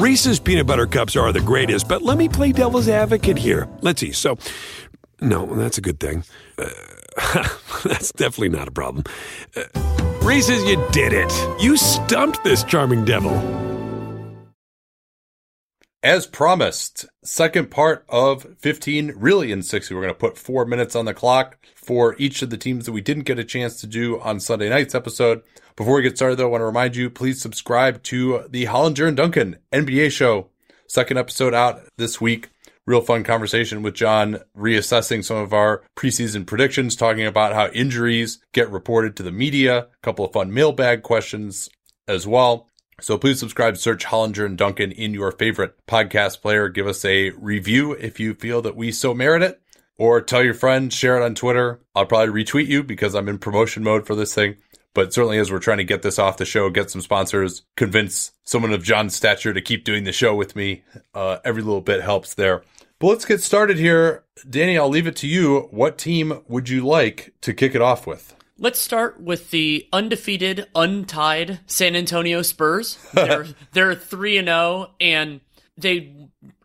Reese's peanut butter cups are the greatest, but let me play devil's advocate here. Let's see. So, no, that's a good thing. Uh, that's definitely not a problem. Uh, Reese's, you did it. You stumped this charming devil. As promised, second part of 15, really in 60. We're going to put four minutes on the clock for each of the teams that we didn't get a chance to do on Sunday night's episode. Before we get started, though, I want to remind you please subscribe to the Hollinger and Duncan NBA show. Second episode out this week. Real fun conversation with John, reassessing some of our preseason predictions, talking about how injuries get reported to the media, a couple of fun mailbag questions as well. So please subscribe, search Hollinger and Duncan in your favorite podcast player. Give us a review if you feel that we so merit it, or tell your friends, share it on Twitter. I'll probably retweet you because I'm in promotion mode for this thing. But certainly, as we're trying to get this off the show, get some sponsors, convince someone of John's stature to keep doing the show with me, uh, every little bit helps there. But let's get started here. Danny, I'll leave it to you. What team would you like to kick it off with? Let's start with the undefeated, untied San Antonio Spurs. They're they're three and zero, and they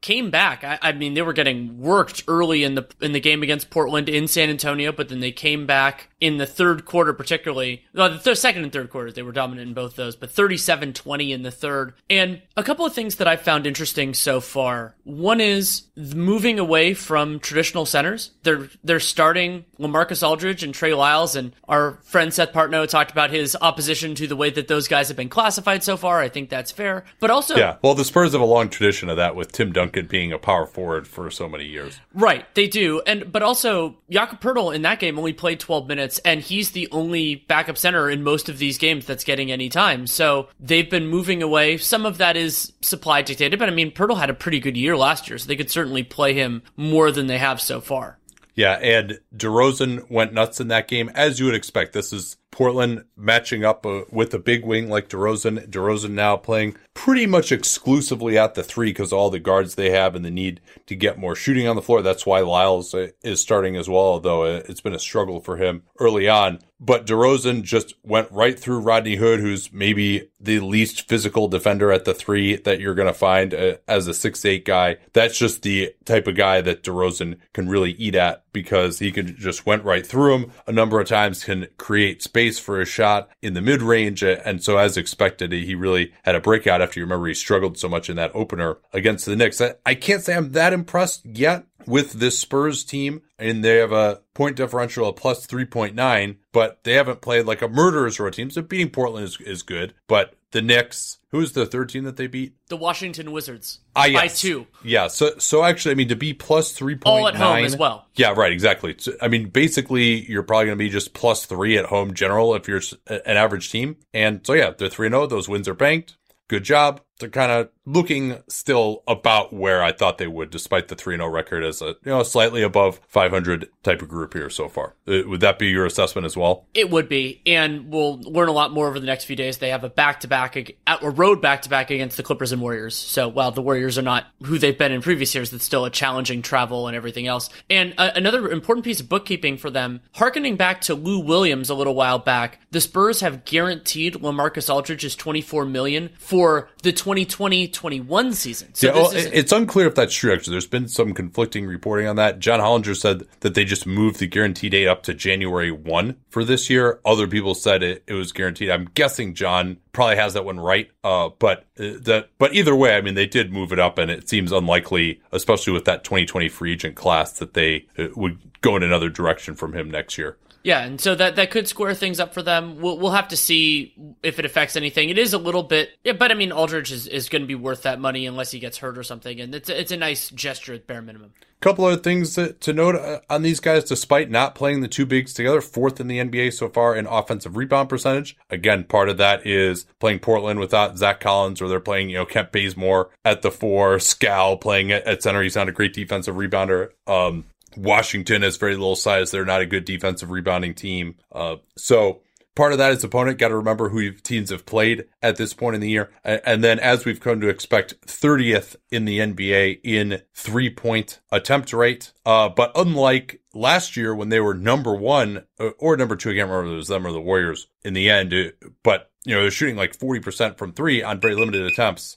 came back. I, I, mean, they were getting worked early in the in the game against Portland in San Antonio, but then they came back in the third quarter, particularly. Well, the second and third quarters, they were dominant in both those, but 37-20 in the third. And a couple of things that I found interesting so far. One is moving away from traditional centers. They're they're starting LaMarcus Aldridge and Trey Lyles, and our friend Seth Partnow talked about his opposition to the way that those guys have been classified so far. I think that's fair, but also yeah. Well, the Spurs have a long tradition of that with Tim Duncan being a power forward for so many years. Right, they do, and but also Jakob Poeltl in that game only played 12 minutes, and he's the only backup center in most of these games that's getting any time. So they've been moving away. Some of that is supply dictated, but I mean, Poeltl had a pretty good year last year, so they could certainly play him more than they have so far. Yeah, and DeRozan went nuts in that game, as you would expect. This is Portland matching up uh, with a big wing like DeRozan. DeRozan now playing pretty much exclusively at the three because all the guards they have and the need to get more shooting on the floor. That's why Lyles uh, is starting as well, although uh, it's been a struggle for him early on. But DeRozan just went right through Rodney Hood, who's maybe the least physical defender at the three that you're going to find uh, as a six eight guy. That's just the type of guy that DeRozan can really eat at because he can just went right through him a number of times, can create space for a shot in the mid range. And so, as expected, he really had a breakout after you remember he struggled so much in that opener against the Knicks. I can't say I'm that impressed yet with this Spurs team, and they have a point differential of plus 3.9, but they haven't played like a murderer's row team. So beating Portland is, is good, but the Knicks, who's the third team that they beat? The Washington Wizards. Ah, yes. By two. Yeah. So, so actually, I mean, to be plus three 3.9. All at home as well. Yeah, right. Exactly. So, I mean, basically, you're probably going to be just plus three at home general if you're an average team. And so, yeah, they're 3 0. Those wins are banked. Good job. They're kind of looking still about where I thought they would, despite the 3 0 record as a, you know, slightly above 500 type of group here so far. Uh, would that be your assessment as well? It would be. And we'll learn a lot more over the next few days. They have a back to back, a road back to back against the Clippers and Warriors. So while the Warriors are not who they've been in previous years, it's still a challenging travel and everything else. And uh, another important piece of bookkeeping for them, harkening back to Lou Williams a little while back, the Spurs have guaranteed LaMarcus Aldridge's 24 million for the 2020 21 season. So yeah, well, it's unclear if that's true, actually. There's been some conflicting reporting on that. John Hollinger said that they just moved the guarantee date up to January 1 for this year. Other people said it, it was guaranteed. I'm guessing John probably has that one right. Uh, but uh, that, but either way, I mean, they did move it up, and it seems unlikely, especially with that 2020 free agent class, that they uh, would go in another direction from him next year. Yeah, and so that that could square things up for them. We'll we'll have to see if it affects anything. It is a little bit, yeah, but I mean Aldridge is, is going to be worth that money unless he gets hurt or something, and it's a, it's a nice gesture at bare minimum. couple other things to, to note uh, on these guys, despite not playing the two bigs together, fourth in the NBA so far in offensive rebound percentage. Again, part of that is playing Portland without Zach Collins, or they're playing, you know, Kent Bazemore at the four, Skal playing at, at center. He's not a great defensive rebounder. Um, Washington has very little size. They're not a good defensive rebounding team. Uh, so part of that is opponent. Got to remember who teams have played at this point in the year. And then as we've come to expect, 30th in the NBA in three point attempt rate. Uh, but unlike last year when they were number one uh, or number two, I can't remember if it was them or the Warriors in the end, uh, but you know, they're shooting like 40% from three on very limited attempts.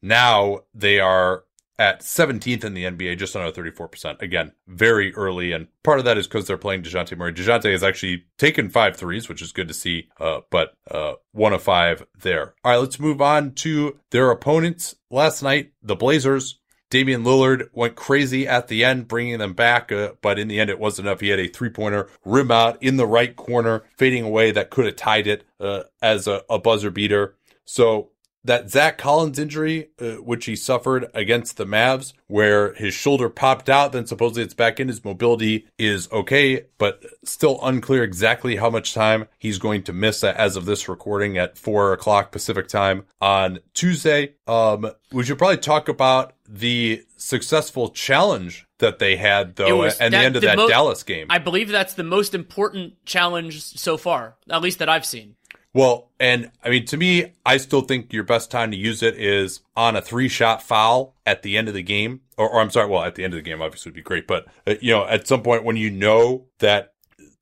Now they are at 17th in the NBA, just under 34%. Again, very early. And part of that is because they're playing DeJounte Murray. DeJounte has actually taken five threes, which is good to see, uh, but uh, one of five there. All right, let's move on to their opponents last night, the Blazers. Damian Lillard went crazy at the end, bringing them back, uh, but in the end, it wasn't enough. He had a three pointer rim out in the right corner, fading away that could have tied it uh, as a, a buzzer beater. So that Zach Collins injury, uh, which he suffered against the Mavs, where his shoulder popped out, then supposedly it's back in. His mobility is okay, but still unclear exactly how much time he's going to miss as of this recording at four o'clock Pacific time on Tuesday. Um, we should probably talk about the successful challenge that they had though at the end of the that mo- Dallas game. I believe that's the most important challenge so far, at least that I've seen. Well, and I mean, to me, I still think your best time to use it is on a three shot foul at the end of the game. Or, or I'm sorry, well, at the end of the game, obviously would be great. But, uh, you know, at some point when you know that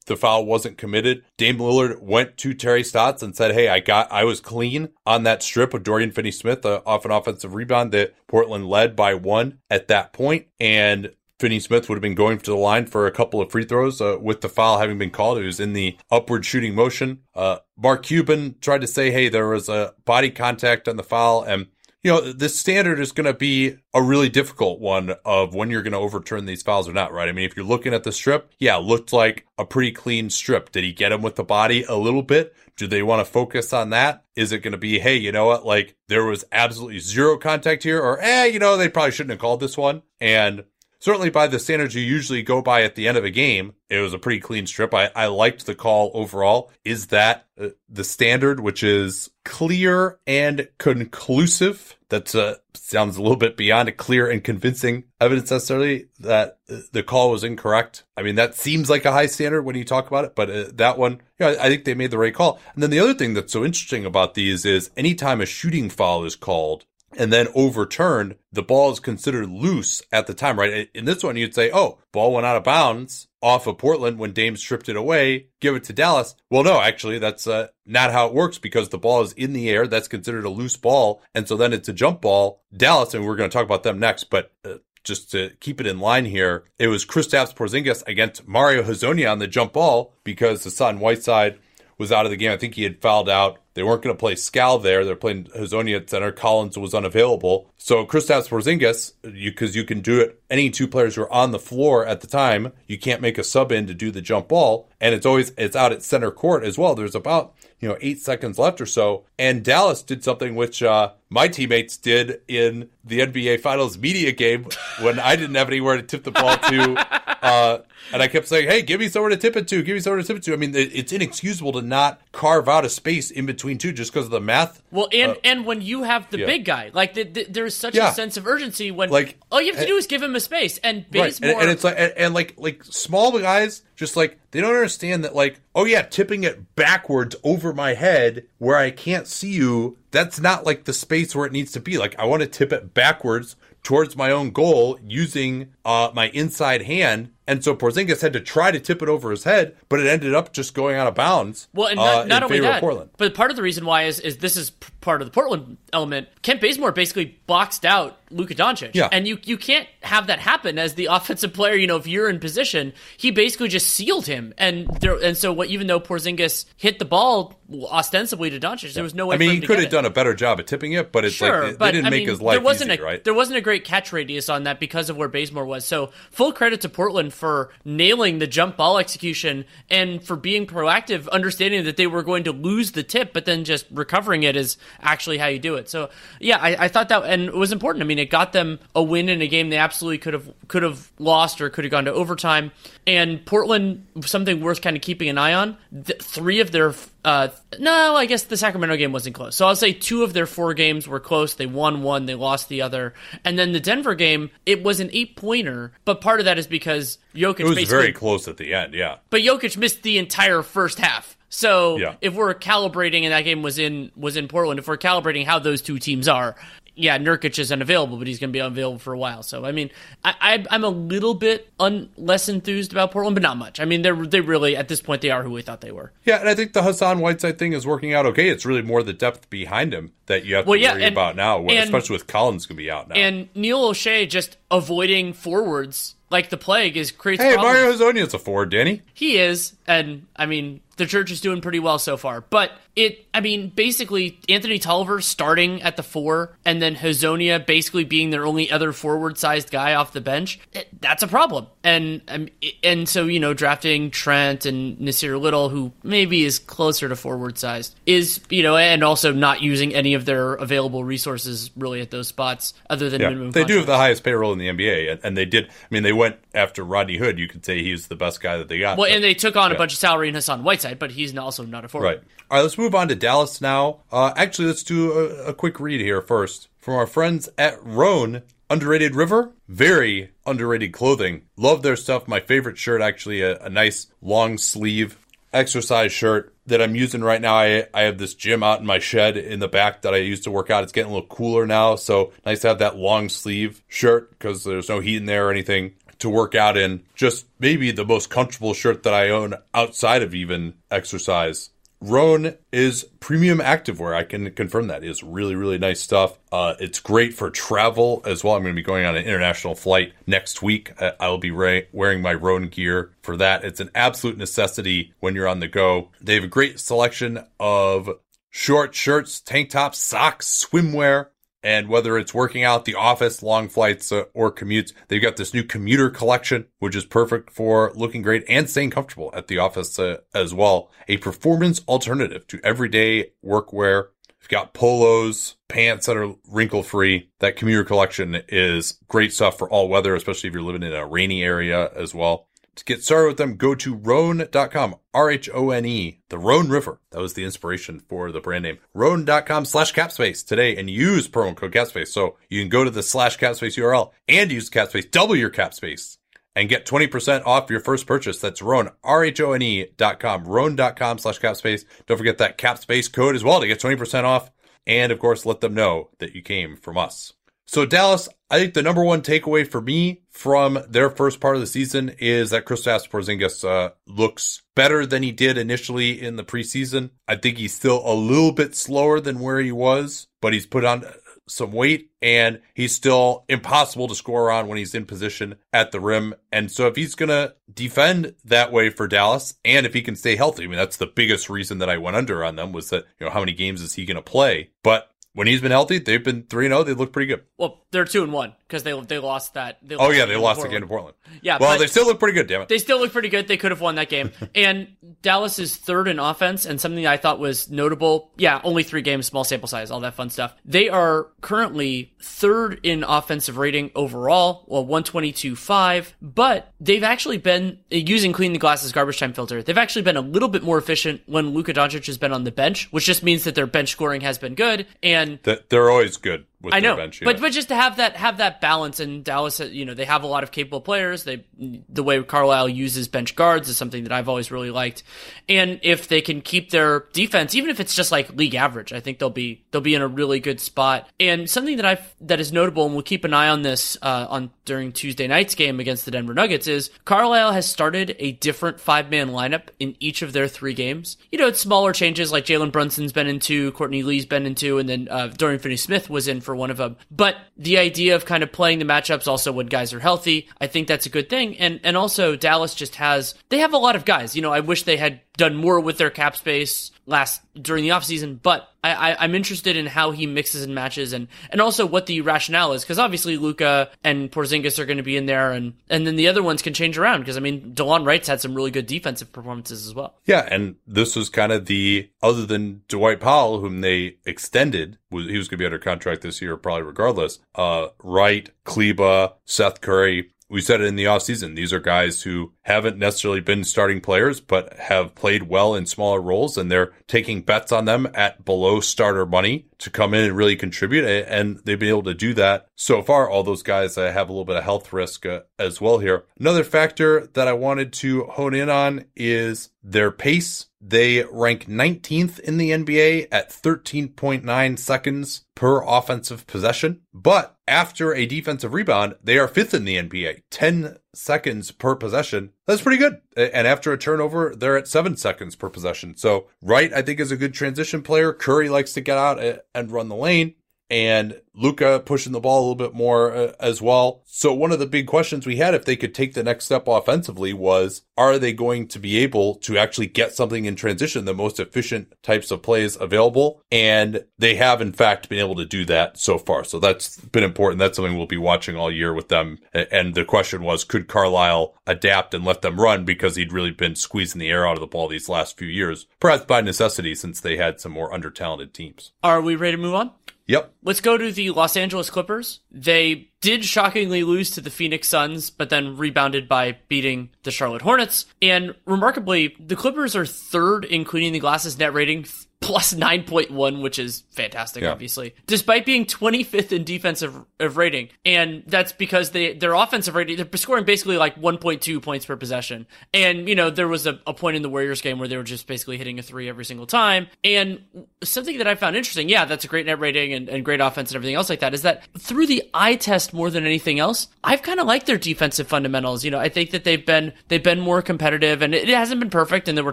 the foul wasn't committed, Dame Lillard went to Terry Stotts and said, Hey, I got, I was clean on that strip with Dorian Finney Smith uh, off an offensive rebound that Portland led by one at that point. And Finney Smith would have been going to the line for a couple of free throws uh, with the foul having been called. It was in the upward shooting motion. Uh, Mark Cuban tried to say, hey, there was a body contact on the foul. And, you know, the standard is going to be a really difficult one of when you're going to overturn these fouls or not, right? I mean, if you're looking at the strip, yeah, looked like a pretty clean strip. Did he get him with the body a little bit? Do they want to focus on that? Is it going to be, hey, you know what? Like there was absolutely zero contact here or, eh, you know, they probably shouldn't have called this one. And certainly by the standards you usually go by at the end of a game, it was a pretty clean strip. I, I liked the call overall. Is that uh, the standard, which is clear and conclusive? That uh, sounds a little bit beyond a clear and convincing evidence necessarily that uh, the call was incorrect. I mean, that seems like a high standard when you talk about it, but uh, that one, you know, I think they made the right call. And then the other thing that's so interesting about these is anytime a shooting foul is called, and then overturned, the ball is considered loose at the time, right? In this one, you'd say, oh, ball went out of bounds off of Portland when Dame stripped it away, give it to Dallas. Well, no, actually, that's uh, not how it works because the ball is in the air. That's considered a loose ball. And so then it's a jump ball. Dallas, and we're going to talk about them next, but uh, just to keep it in line here, it was Kristaps Porzingis against Mario Hezonja on the jump ball because Hassan Whiteside was out of the game. I think he had fouled out they weren't going to play Skal there. They're playing Hezonja at center. Collins was unavailable. So Kristaps Porzingis, because you, you, can do it, any two players who are on the floor at the time, you can't make a sub in to do the jump ball. And it's always, it's out at center court as well. There's about, you know, eight seconds left or so. And Dallas did something which uh, my teammates did in the NBA Finals media game when I didn't have anywhere to tip the ball to. Uh, and I kept saying, "Hey, give me somewhere to tip it to. Give me somewhere to tip it to." I mean, it's inexcusable to not carve out a space in between two just because of the math. Well, and uh, and when you have the yeah. big guy, like the, the, there's such yeah. a sense of urgency when like all you have to and, do is give him a space and base right. And, and, it's like and, and like like small guys just like they don't understand that like oh yeah, tipping it backwards over my head where I can't see you. That's not like the space where it needs to be. Like I want to tip it backwards towards my own goal using uh, my inside hand. And so Porzingis had to try to tip it over his head, but it ended up just going out of bounds. Well, and not, uh, not only that, but part of the reason why is is this is part of the Portland element. Kent Bazemore basically boxed out Luka Doncic, yeah. and you you can't have that happen as the offensive player. You know, if you're in position, he basically just sealed him, and there, and so what? Even though Porzingis hit the ball ostensibly to Doncic, there was no way. I mean, he could have it. done a better job at tipping it, but it's sure, like they, they didn't I make mean, his life there wasn't easy, a, right? There wasn't a great catch radius on that because of where Bazemore was. So full credit to Portland for nailing the jump ball execution and for being proactive, understanding that they were going to lose the tip, but then just recovering it is actually how you do it. So yeah, I, I thought that, and it was important. I mean, it got them a win in a game they absolutely could have could have lost or could have gone to overtime. And Portland, something worth kind of keeping an eye on. Th- three of their uh, no, I guess the Sacramento game wasn't close. So I'll say two of their four games were close. They won one, they lost the other, and then the Denver game, it was an eight pointer. But part of that is because Jokic. It was very close at the end, yeah. But Jokic missed the entire first half. So Yeah. if we're calibrating, and that game was in was in Portland, if we're calibrating how those two teams are, yeah, Nurkic is unavailable, but he's going to be unavailable for a while. So I mean, I, I I'm a little bit un, less enthused about Portland, but not much. I mean, they're they really at this point they are who we thought they were. Yeah, and I think the Hassan Whiteside thing is working out okay. It's really more the depth behind him that you have Well, to yeah, worry and- about now, and- especially with Collins going to be out now. And Neil Olshey just avoiding forwards like the plague is creates hey, problems. Mario Hezonja's a forward, Danny. He is, and I mean the church is doing pretty well so far. But it, I mean, basically Anthony Tolliver starting at the four, and then Hazonia basically being their only other forward-sized guy off the bench. It, that's a problem. And um, and so you know drafting Trent and Nassir Little, who maybe is closer to forward-sized, is you know, and also not using any of their available resources really at those spots other than Yeah, minimum. they do have the highest payroll in the NBA, and, and they did. I mean, they went after Rodney Hood. You could say he's the best guy that they got. Well, but- and they took on yeah. a bunch of salary in Hassan Whiteside, but he's also not a forward. Right. All right, let's move on to Dallas now. Uh, actually, let's do a, a quick read here first from our friends at Rhone. Underrated River, very underrated clothing. Love their stuff. My favorite shirt, actually, a, a nice long sleeve exercise shirt that I'm using right now. I, I have this gym out in my shed in the back that I used to work out. It's getting a little cooler now, so nice to have that long sleeve shirt because there's no heat in there or anything to work out in. Just maybe the most comfortable shirt that I own outside of even exercise. Rhone is premium activewear. I can confirm that. It's really, really nice stuff. Uh, it's great for travel as well. I'm going to be going on an international flight next week. I will be ra- wearing my Rhone gear for that. It's an absolute necessity when you're on the go. They have a great selection of short shirts, tank tops, socks, swimwear, and whether it's working out, the office, long flights, uh, or commutes, they've got this new commuter collection, which is perfect for looking great and staying comfortable at the office uh, as well. A performance alternative to everyday workwear. You've got polos, pants that are wrinkle free. That commuter collection is great stuff for all weather, especially if you're living in a rainy area as well. To get started with them, go to rhone.com, R-H-O-N-E, the Rhone River. That was the inspiration for the brand name. Rhone.com slash capspace today and use promo code capspace. So you can go to the slash capspace URL and use capspace, double your capspace and get 20% off your first purchase. That's Rhone, R-H-O-N-E dot com, Rhone.com slash capspace. Don't forget that capspace code as well to get 20% off. And of course, let them know that you came from us. So Dallas, I think the number one takeaway for me from their first part of the season is that Kristaps Porzingis uh, looks better than he did initially in the preseason. I think he's still a little bit slower than where he was, but he's put on some weight and he's still impossible to score on when he's in position at the rim. And so if he's going to defend that way for Dallas and if he can stay healthy, I mean, that's the biggest reason that I went under on them was that, you know, how many games is he going to play? But when he's been healthy, they've been 3 0. They look pretty good. Well, they're two and one because they they lost that. They Oh, yeah, they lost Portland. again to Portland. Yeah, Well, they still look pretty good, damn it. They still look pretty good. They could have won that game. and Dallas is third in offense, and something I thought was notable. Yeah, only three games, small sample size, all that fun stuff. They are currently third in offensive rating overall, well, 122.5, but they've actually been using clean the glasses garbage time filter. They've actually been a little bit more efficient when Luka Doncic has been on the bench, which just means that their bench scoring has been good. And They're always good with I know, bench. but yeah. but just to have that have that balance and Dallas, you know, they have a lot of capable players. They the way Carlisle uses bench guards is something that I've always really liked, and if they can keep their defense, even if it's just like league average, I think they'll be they'll be in a really good spot. And something that I've that is notable, and we'll keep an eye on this uh, on during Tuesday night's game against the Denver Nuggets, is Carlisle has started a different five man lineup in each of their three games. You know, it's smaller changes like Jalen Brunson's been in two, Courtney Lee's been in two, and then uh, Dorian Finney-Smith was in for one of them. But the idea of kind of playing the matchups also when guys are healthy, I think that's a good thing. And and also Dallas just has they have a lot of guys. You know, I wish they had done more with their cap space last during the offseason, but I, I, am interested in how he mixes and matches and, and also what the rationale is. Cause obviously Luka and Porzingis are going to be in there and, and then the other ones can change around. Cause I mean, DeLon Wright's had some really good defensive performances as well. Yeah. And this was kind of the, other than Dwight Powell, whom they extended, he was going to be under contract this year, probably regardless. Uh, Wright, Kleber, Seth Curry, we said it in the offseason. These are guys who haven't necessarily been starting players, but have played well in smaller roles, and they're taking bets on them at below starter money to come in and really contribute. And they've been able to do that so far. All those guys uh, have a little bit of health risk uh, as well here. Another factor that I wanted to hone in on is their pace. They rank 19th in the NBA at 13.9 seconds per offensive possession. But after a defensive rebound, they are fifth in the NBA, 10 seconds per possession. That's pretty good. And after a turnover, they're at seven seconds per possession. So Wright, I think, is a good transition player. Curry likes to get out eh, and run the lane and Luka pushing the ball a little bit more uh, as well. So one of the big questions we had if they could take the next step offensively was are they going to be able to actually get something in transition the most efficient types of plays available and they have in fact been able to do that so far. So that's been important. That's something we'll be watching all year with them. And the question was could Carlisle adapt and let them run because he'd really been squeezing the air out of the ball these last few years, perhaps by necessity since they had some more under talented teams. Are we ready to move on? Yep. Let's go to the Los Angeles Clippers. They did shockingly lose to the Phoenix Suns, but then rebounded by beating the Charlotte Hornets. And remarkably, the Clippers are third in cleaning the glasses net rating plus 9.1, which is fantastic, yeah. obviously, despite being 25th in defensive of rating. And that's because they, their offensive rating, they're scoring basically like 1.2 points per possession. And, you know, there was a, a point in the Warriors game where they were just basically hitting a three every single time. And something that I found interesting, yeah, that's a great net rating and, and great offense and everything else like that, is that through the eye test more than anything else, I've kind of liked their defensive fundamentals. You know, I think that they've been, they've been more competitive and it, it hasn't been perfect. And there were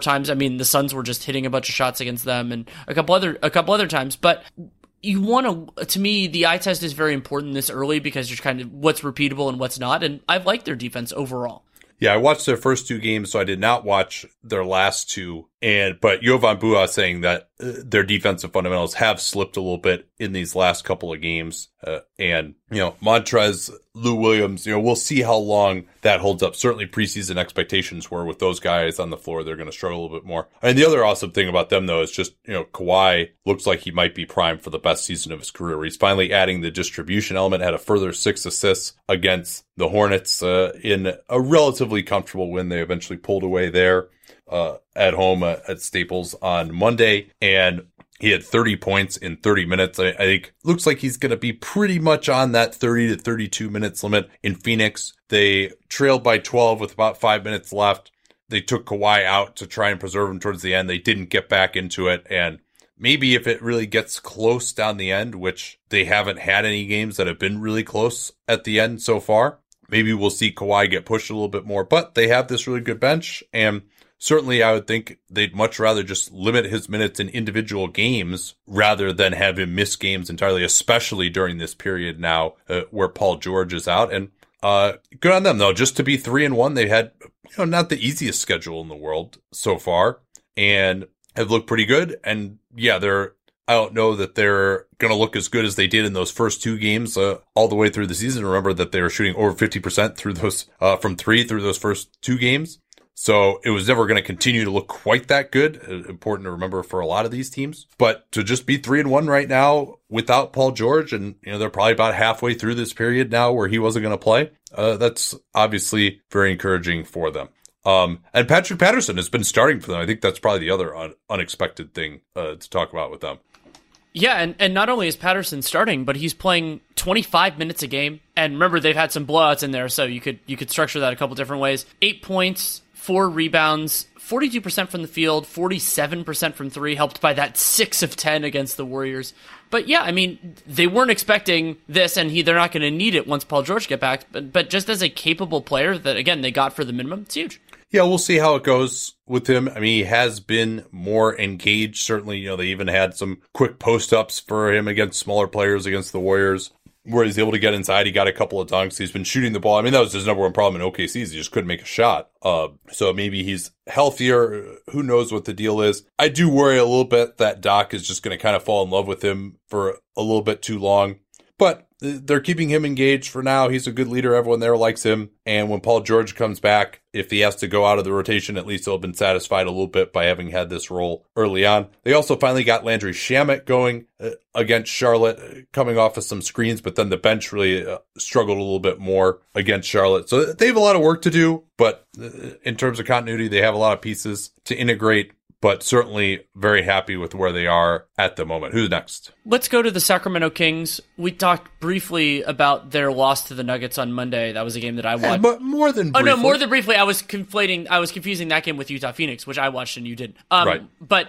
times, I mean, the Suns were just hitting a bunch of shots against them and a couple other a couple other times. But you want to to me the eye test is very important this early because you're kind of what's repeatable and what's not and I've liked their defense overall. Yeah, I watched their first two games, so I did not watch their last two. And but Jovan Buha saying that uh, their defensive fundamentals have slipped a little bit in these last couple of games, uh, and you know Montrezl, Lou Williams, you know we'll see how long that holds up. Certainly, preseason expectations were with those guys on the floor, they're going to struggle a little bit more. And the other awesome thing about them though is just you know Kawhi looks like he might be primed for the best season of his career. He's finally adding the distribution element. Had a further six assists against the Hornets uh, in a relatively comfortable win. They eventually pulled away there uh, at home uh, at Staples on Monday, and he had 30 points in 30 minutes. I, I think looks like he's going to be pretty much on that 30 to 32 minutes limit in Phoenix. They trailed by 12 with about five minutes left. They took Kawhi out to try and preserve him towards the end. They didn't get back into it. And maybe if it really gets close down the end, which they haven't had any games that have been really close at the end so far, maybe we'll see Kawhi get pushed a little bit more. But they have this really good bench. And certainly I would think they'd much rather just limit his minutes in individual games rather than have him miss games entirely, especially during this period now uh, where Paul George is out. And uh, good on them though, just to be three and one. They had, you know, not the easiest schedule in the world so far and have looked pretty good. And yeah, they're, I don't know that they're going to look as good as they did in those first two games uh, all the way through the season. Remember that they were shooting over 50% through those, uh, from three through those first two games. So it was never going to continue to look quite that good. Uh, important to remember for a lot of these teams, but to just be three and one right now without Paul George, and you know they're probably about halfway through this period now where he wasn't going to play. Uh, that's obviously very encouraging for them. Um, and Patrick Patterson has been starting for them. I think that's probably the other un- unexpected thing uh, to talk about with them. Yeah, and, and not only is Patterson starting, but he's playing 25 minutes a game. And remember, they've had some blowouts in there, so you could you could structure that a couple different ways. Eight points, four rebounds, 42% from the field, 47% from three, helped by that six of 10 against the Warriors. But yeah, I mean, they weren't expecting this, and he they're not going to need it once Paul George get back. But but just as a capable player that again they got for the minimum, it's huge. yeah, we'll see how it goes with him. I mean, he has been more engaged. Certainly, you know, they even had some quick post ups for him against smaller players against the Warriors where he's able to get inside. He got a couple of dunks. He's been shooting the ball. I mean, that was his number one problem in OKC. He just couldn't make a shot. Uh, so maybe he's healthier. Who knows what the deal is? I do worry a little bit that Doc is just going to kind of fall in love with him for a little bit too long. But they're keeping him engaged for now. He's a good leader. Everyone there likes him. And when Paul George comes back, if he has to go out of the rotation, at least he'll have been satisfied a little bit by having had this role early on. They also finally got Landry Shamet going uh, against Charlotte, uh, coming off of some screens, but then the bench really uh, struggled a little bit more against Charlotte. So they have a lot of work to do, but in terms of continuity, they have a lot of pieces to integrate but certainly very happy with where they are at the moment. Who's next? Let's go to the Sacramento Kings. We talked briefly about their loss to the Nuggets on Monday. That was a game that I watched. Yeah, but more than briefly. Oh no, more than briefly. I was conflating. I was confusing that game with Utah Phoenix, which I watched and you didn't. Um, right. But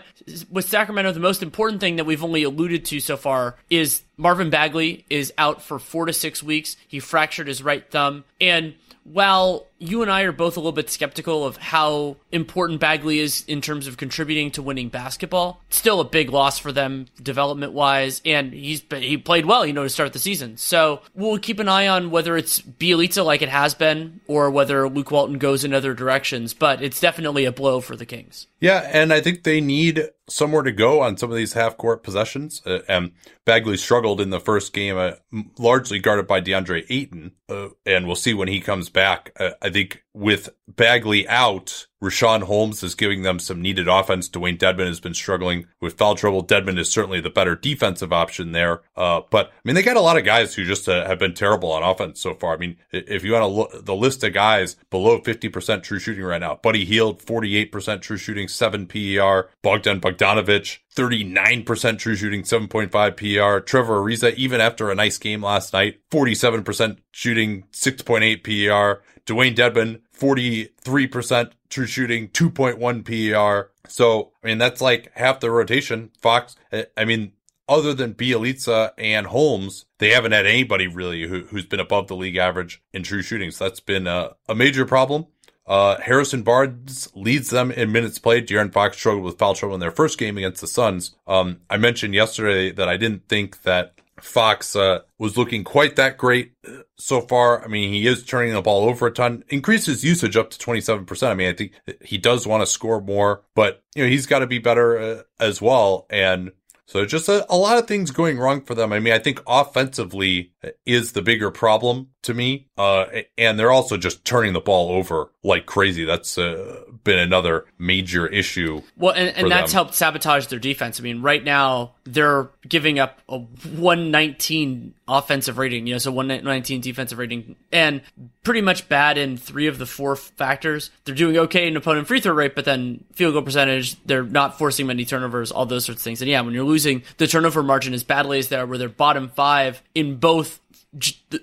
with Sacramento, the most important thing that we've only alluded to so far is Marvin Bagley is out for four to six weeks. He fractured his right thumb, and while you and I are both a little bit skeptical of how important Bagley is in terms of contributing to winning basketball, still a big loss for them development wise, and he's he played well, you know, to start the season. So we'll keep an eye on whether it's Bjelica like it has been, or whether Luke Walton goes in other directions. But it's definitely a blow for the Kings. Yeah, and I think they need somewhere to go on some of these half court possessions. Uh, and Bagley struggled in the first game, uh, largely guarded by DeAndre Ayton. Uh, and we'll see when he comes back. Uh, I think with Bagley out, Richaun Holmes is giving them some needed offense. Dwayne Dedmon has been struggling with foul trouble. Dedmon is certainly the better defensive option there. Uh, but I mean, they got a lot of guys who just uh, have been terrible on offense so far. I mean, if you want to look the list of guys below 50% true shooting right now, Buddy Hield, 48% true shooting, 7 PER, Bogdan Bogdanovich, 39% true shooting, 7.5 PR. Trevor Ariza, even after a nice game last night, 47% shooting, 6.8 PR. Dwayne Dedmon, 43% true shooting, 2.1 PR. So, I mean, that's like half the rotation. Fox, eh, I mean, other than Bjelica and Holmes, they haven't had anybody really who, has been above the league average in true shooting. So that's been a, a major problem. Uh, Harrison Barnes leads them in minutes played. De'Aaron Fox struggled with foul trouble in their first game against the Suns. Um, I mentioned yesterday that I didn't think that Fox uh, was looking quite that great so far. I mean, he is turning the ball over a ton, increases usage up to 27%. I mean, I think he does want to score more, but you know, he's got to be better uh, as well. And so just a, a, lot of things going wrong for them. I mean, I think offensively is the bigger problem to me. Uh, and they're also just turning the ball over like crazy. That's uh, been another major issue. Well, and, and that's them. helped sabotage their defense. I mean, right now they're giving up a 119 offensive rating, you know, so 119 defensive rating, and pretty much bad in three of the four factors. They're doing okay in opponent free throw rate, but then field goal percentage, they're not forcing many turnovers, all those sorts of things. And yeah, when you're losing the turnover margin as badly as they are, where they're bottom five in both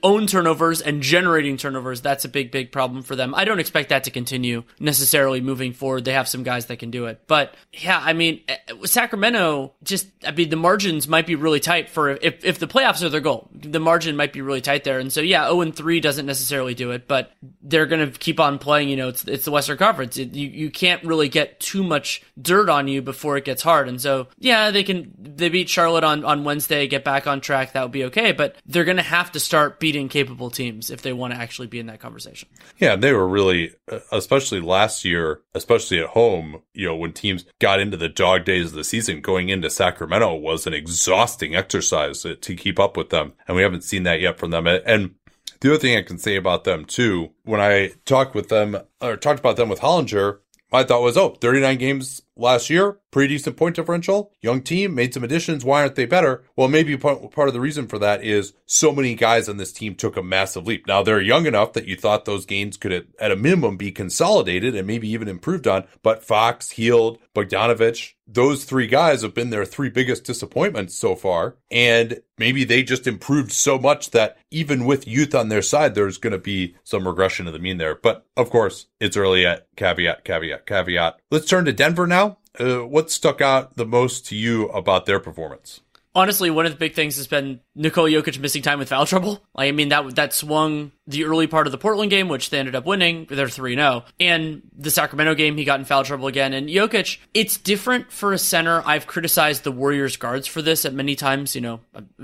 own turnovers and generating turnovers, that's a big, big problem for them. I don't expect that to continue necessarily moving forward. They have some guys that can do it. But yeah, I mean, eh, Sacramento just, I mean, the margins might be really tight for if, if the playoffs are their goal, the margin might be really tight there. And so, yeah, 0 and 3 doesn't necessarily do it, but they're going to keep on playing. You know, it's, it's the Western Conference. It, you, you can't really get too much dirt on you before it gets hard. And so, yeah, they can, they beat Charlotte on, on Wednesday, get back on track. That would be okay, but they're going to have to start beating capable teams if they want to actually be in that conversation. Yeah, they were really, uh, especially last year, especially at home, you know, when teams got into the dog days of the season, going into Sacramento was an exhausting exercise to keep up with them. And we haven't seen that yet from them. And the other thing I can say about them too, when I talked with them or talked about them with Hollinger, my thought was, oh, 39 games last year, pretty decent point differential. Young team, made some additions. Why aren't they better? Well, maybe part, part of the reason for that is so many guys on this team took a massive leap. Now they're young enough that you thought those gains could at a minimum be consolidated and maybe even improved on. But Fox, Hield, Bogdanovich, those three guys have been their three biggest disappointments so far. And maybe they just improved so much that even with youth on their side, there's going to be some regression of the mean there. But of course, it's early at caveat, caveat, caveat. Let's turn to Denver now uh, what stuck out the most to you about their performance? Honestly, one of the big things has been Nikola Jokic missing time with foul trouble. I mean, that that swung the early part of the Portland game, which they ended up winning. They're 3 0. And the Sacramento game, he got in foul trouble again. And Jokic, it's different for a center. I've criticized the Warriors guards for this at many times, you know,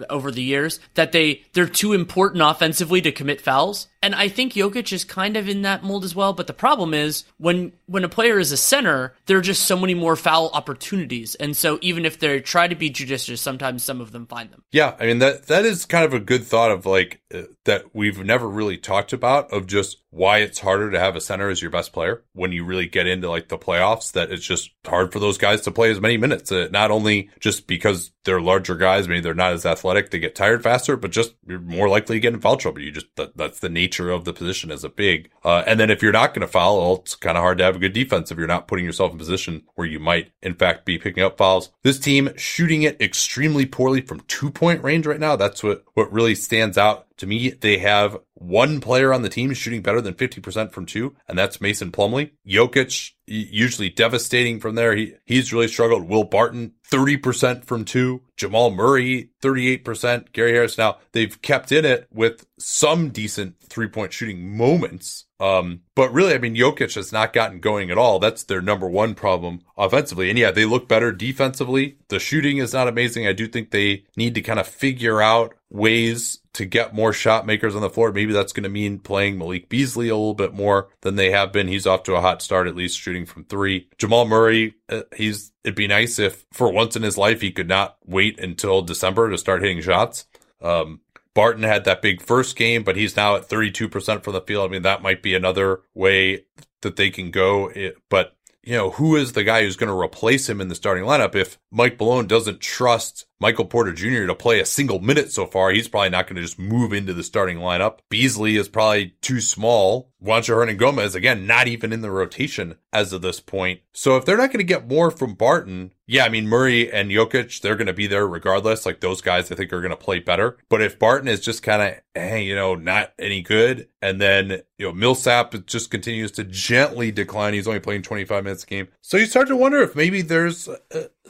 over the years, that they, they're too important offensively to commit fouls. And I think Jokic is kind of in that mold as well. But the problem is when when a player is a center, there are just so many more foul opportunities. And so even if they try to be judicious, sometimes some of them find them. Yeah, I mean that that is kind of a good thought of like uh, that we've never really talked about of just why it's harder to have a center as your best player when you really get into like the playoffs that it's just hard for those guys to play as many minutes. Uh, not only just because they're larger guys maybe they're not as athletic they get tired faster but just you're more likely to get in foul trouble. You just that, that's the nature of the position as a big. Uh, and then if you're not going to foul well, it's kind of hard to have a good defense if you're not putting yourself in position where you might in fact be picking up fouls. This team shooting it extremely poorly from two point range right now that's what what really stands out to me, they have one player on the team is shooting better than 50% from two, and that's Mason Plumlee. Jokic, usually devastating from there. He, he's really struggled. Will Barton, 30% from two. Jamal Murray, 38%. Gary Harris. Now they've kept in it with some decent three point shooting moments. Um, but really, I mean, Jokic has not gotten going at all. That's their number one problem offensively. And yeah, they look better defensively. The shooting is not amazing. I do think they need to kind of figure out ways to get more shot makers on the floor. Maybe that's going to mean playing Malik Beasley a little bit more than they have been. He's off to a hot start, at least shooting from three. Jamal Murray, uh, he's, it'd be nice if for once in his life he could not wait until December to start hitting shots. Um, Barton had that big first game, but he's now at 32% from the field. I mean, that might be another way that they can go. But, you know, who is the guy who's going to replace him in the starting lineup if Mike Malone doesn't trust Michael Porter Jr. to play a single minute so far. He's probably not going to just move into the starting lineup. Beasley is probably too small. Juancho Hernangomez, again, not even in the rotation as of this point. So if they're not going to get more from Barton, yeah, I mean, Murray and Jokic, they're going to be there regardless. Like those guys, I think are going to play better. But if Barton is just kind of, hey, you know, not any good, and then, you know, Millsap just continues to gently decline. He's only playing 25 minutes a game. So you start to wonder if maybe there's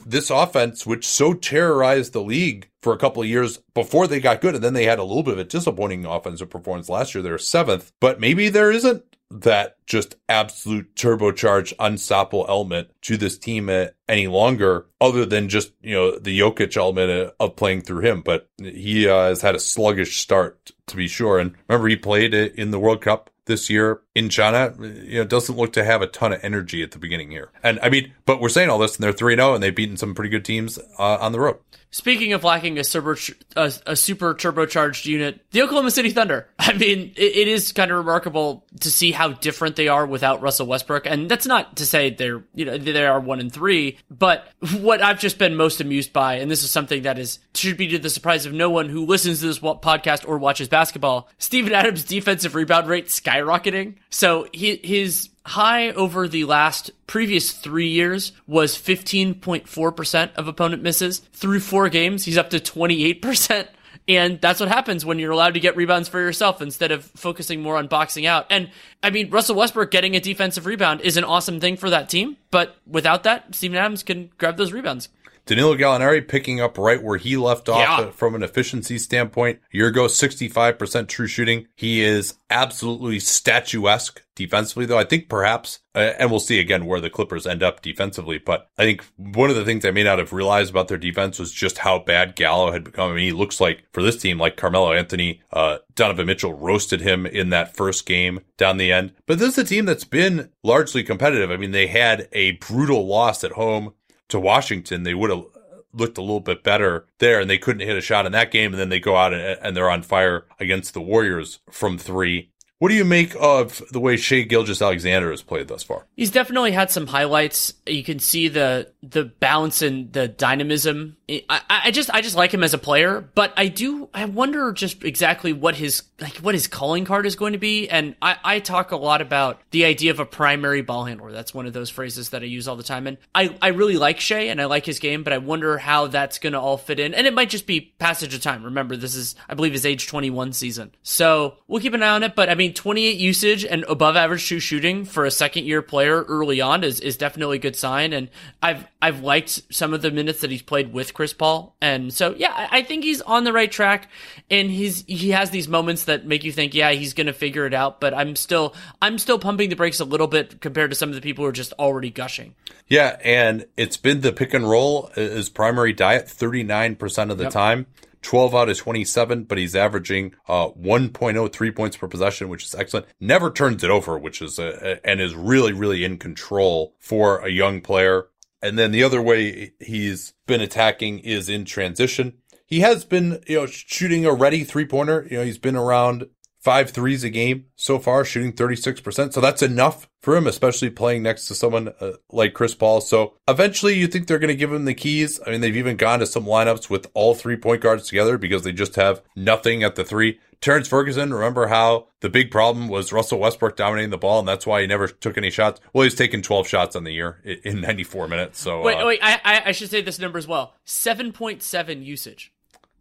this offense, which so terrorized the league for a couple of years before they got good, and then they had a little bit of a disappointing offensive performance last year. They're seventh, but maybe there isn't that just absolute turbocharged, unstoppable element to this team any longer, other than just, you know, the Jokic element of playing through him. But he uh, has had a sluggish start, to be sure. And remember, he played in the World Cup this year in China, you know, doesn't look to have a ton of energy at the beginning here. And I mean, but we're saying all this and they're 3 0 and they've beaten some pretty good teams uh, on the road. Speaking of lacking a super, a, a, super turbocharged unit, the Oklahoma City Thunder. I mean, it, it is kind of remarkable to see how different they are without Russell Westbrook. And that's not to say they're, you know, they are one and three, but what I've just been most amused by, and this is something that is, should be to the surprise of no one who listens to this podcast or watches basketball, Steven Adams' defensive rebound rate skyrocketing. So he, his high over the last previous three years was 15.4% of opponent misses. Through four games, he's up to 28%. And that's what happens when you're allowed to get rebounds for yourself instead of focusing more on boxing out. And I mean, Russell Westbrook getting a defensive rebound is an awesome thing for that team. But without that, Steven Adams can grab those rebounds. Danilo Gallinari picking up right where he left off yeah. from an efficiency standpoint. A year ago, 65% true shooting. He is absolutely statuesque defensively, though. I think perhaps, uh, and we'll see again where the Clippers end up defensively, but I think one of the things I may not have realized about their defense was just how bad Gallo had become. I mean, he looks like for this team, like Carmelo Anthony, uh, Donovan Mitchell roasted him in that first game down the end. But this is a team that's been largely competitive. I mean, they had a brutal loss at home to Washington, they would have looked a little bit better there and they couldn't hit a shot in that game. And then they go out and, and they're on fire against the Warriors from three. What do you make of the way Shai Gilgeous-Alexander has played thus far? He's definitely had some highlights. You can see the the bounce and the dynamism. I, I just I just like him as a player, but I do I wonder just exactly what his like what his calling card is going to be. And I, I talk a lot about the idea of a primary ball handler. That's one of those phrases that I use all the time. And I, I really like Shai and I like his game, but I wonder how that's going to all fit in. And it might just be passage of time. Remember, this is I believe his age 21 season, so we'll keep an eye on it. But I mean mean, 28 usage and above average true shooting for a second year player early on is, is definitely a good sign. And I've I've liked some of the minutes that he's played with Chris Paul, and so yeah, I, I think he's on the right track. And he's he has these moments that make you think, yeah, he's gonna figure it out. But I'm still I'm still pumping the brakes a little bit compared to some of the people who are just already gushing. Yeah, and it's been the pick and roll is primary diet 39% of the yep. time. 12 out of 27, but he's averaging uh, 1.03 points per possession, which is excellent. Never turns it over, which is a, and is really, really in control for a young player. And then the other way he's been attacking is in transition. He has been, you know, shooting a ready three pointer. You know, he's been around five threes a game so far, shooting 36%. So that's enough for him, especially playing next to someone uh, like Chris Paul. So eventually you think they're going to give him the keys. I mean, they've even gone to some lineups with all three point guards together because they just have nothing at the three. Terrence Ferguson, remember how the big problem was Russell Westbrook dominating the ball, and that's why he never took any shots. Well, he's taken 12 shots on the year in 94 minutes. So wait, uh, wait, I, I should say this number as well: 7.7 usage.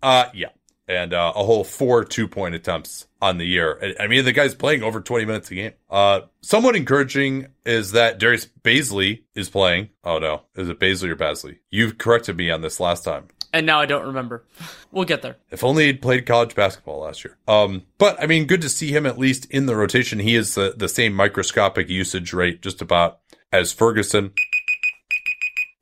Uh, yeah, and uh, a whole four two point attempts on the year. I mean, the guy's playing over 20 minutes a game. Uh, somewhat encouraging is that Darius Bazley is playing. Oh no, is it Bazley or Basley? You've corrected me on this last time. And now I don't remember. We'll get there. If only he'd played college basketball last year. Um, but I mean, good to see him at least in the rotation. He is the, the same microscopic usage rate just about as Ferguson.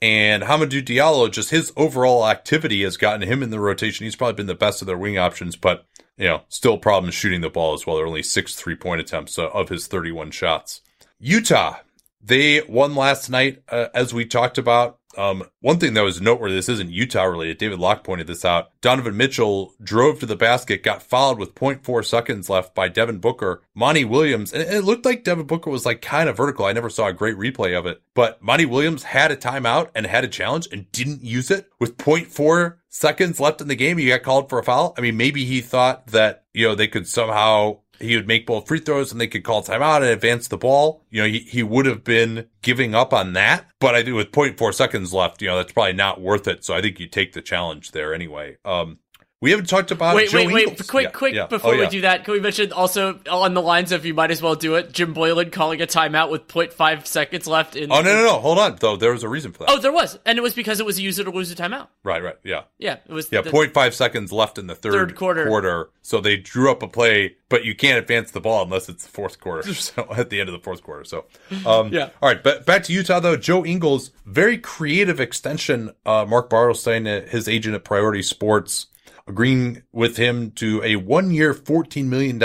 And Hamidou Diallo, just his overall activity has gotten him in the rotation. He's probably been the best of their wing options, but you know, still problems shooting the ball as well. There are only six three point attempts uh, of his 31 shots. Utah, they won last night, uh, as we talked about. Um, one thing that was noteworthy, this isn't Utah related. David Locke pointed this out. Donovan Mitchell drove to the basket, got fouled with 0.4 seconds left by Devin Booker. Monty Williams, and it looked like Devin Booker was like kind of vertical. I never saw a great replay of it, but Monty Williams had a timeout and had a challenge and didn't use it with 0.4 seconds left in the game. He got called for a foul. I mean, maybe he thought that, you know, they could somehow he would make both free throws and they could call timeout and advance the ball. You know, he, he would have been giving up on that. But I think with 0.4 seconds left, you know, that's probably not worth it. So I think you take the challenge there anyway. Um, we haven't talked about wait, Joe wait, Ingles. wait, quick, yeah, quick yeah. before oh, yeah. we do that. Can we mention also on the lines of you might as well do it? Jim Boylan calling a timeout with 0.5 seconds left in. Oh no, no, no! Hold on, though. There was a reason for that. Oh, there was, and it was because it was a use it or lose a timeout. Right, right, yeah, yeah. It was yeah. The, 0.5 seconds left in the third, third quarter. quarter, so they drew up a play, but you can't advance the ball unless it's the fourth quarter. so at the end of the fourth quarter, so um, yeah. All right, but back to Utah though. Joe Ingles, very creative extension. Uh, Mark Bartelstein, his agent at Priority Sports agreeing with him to a one year, $14 million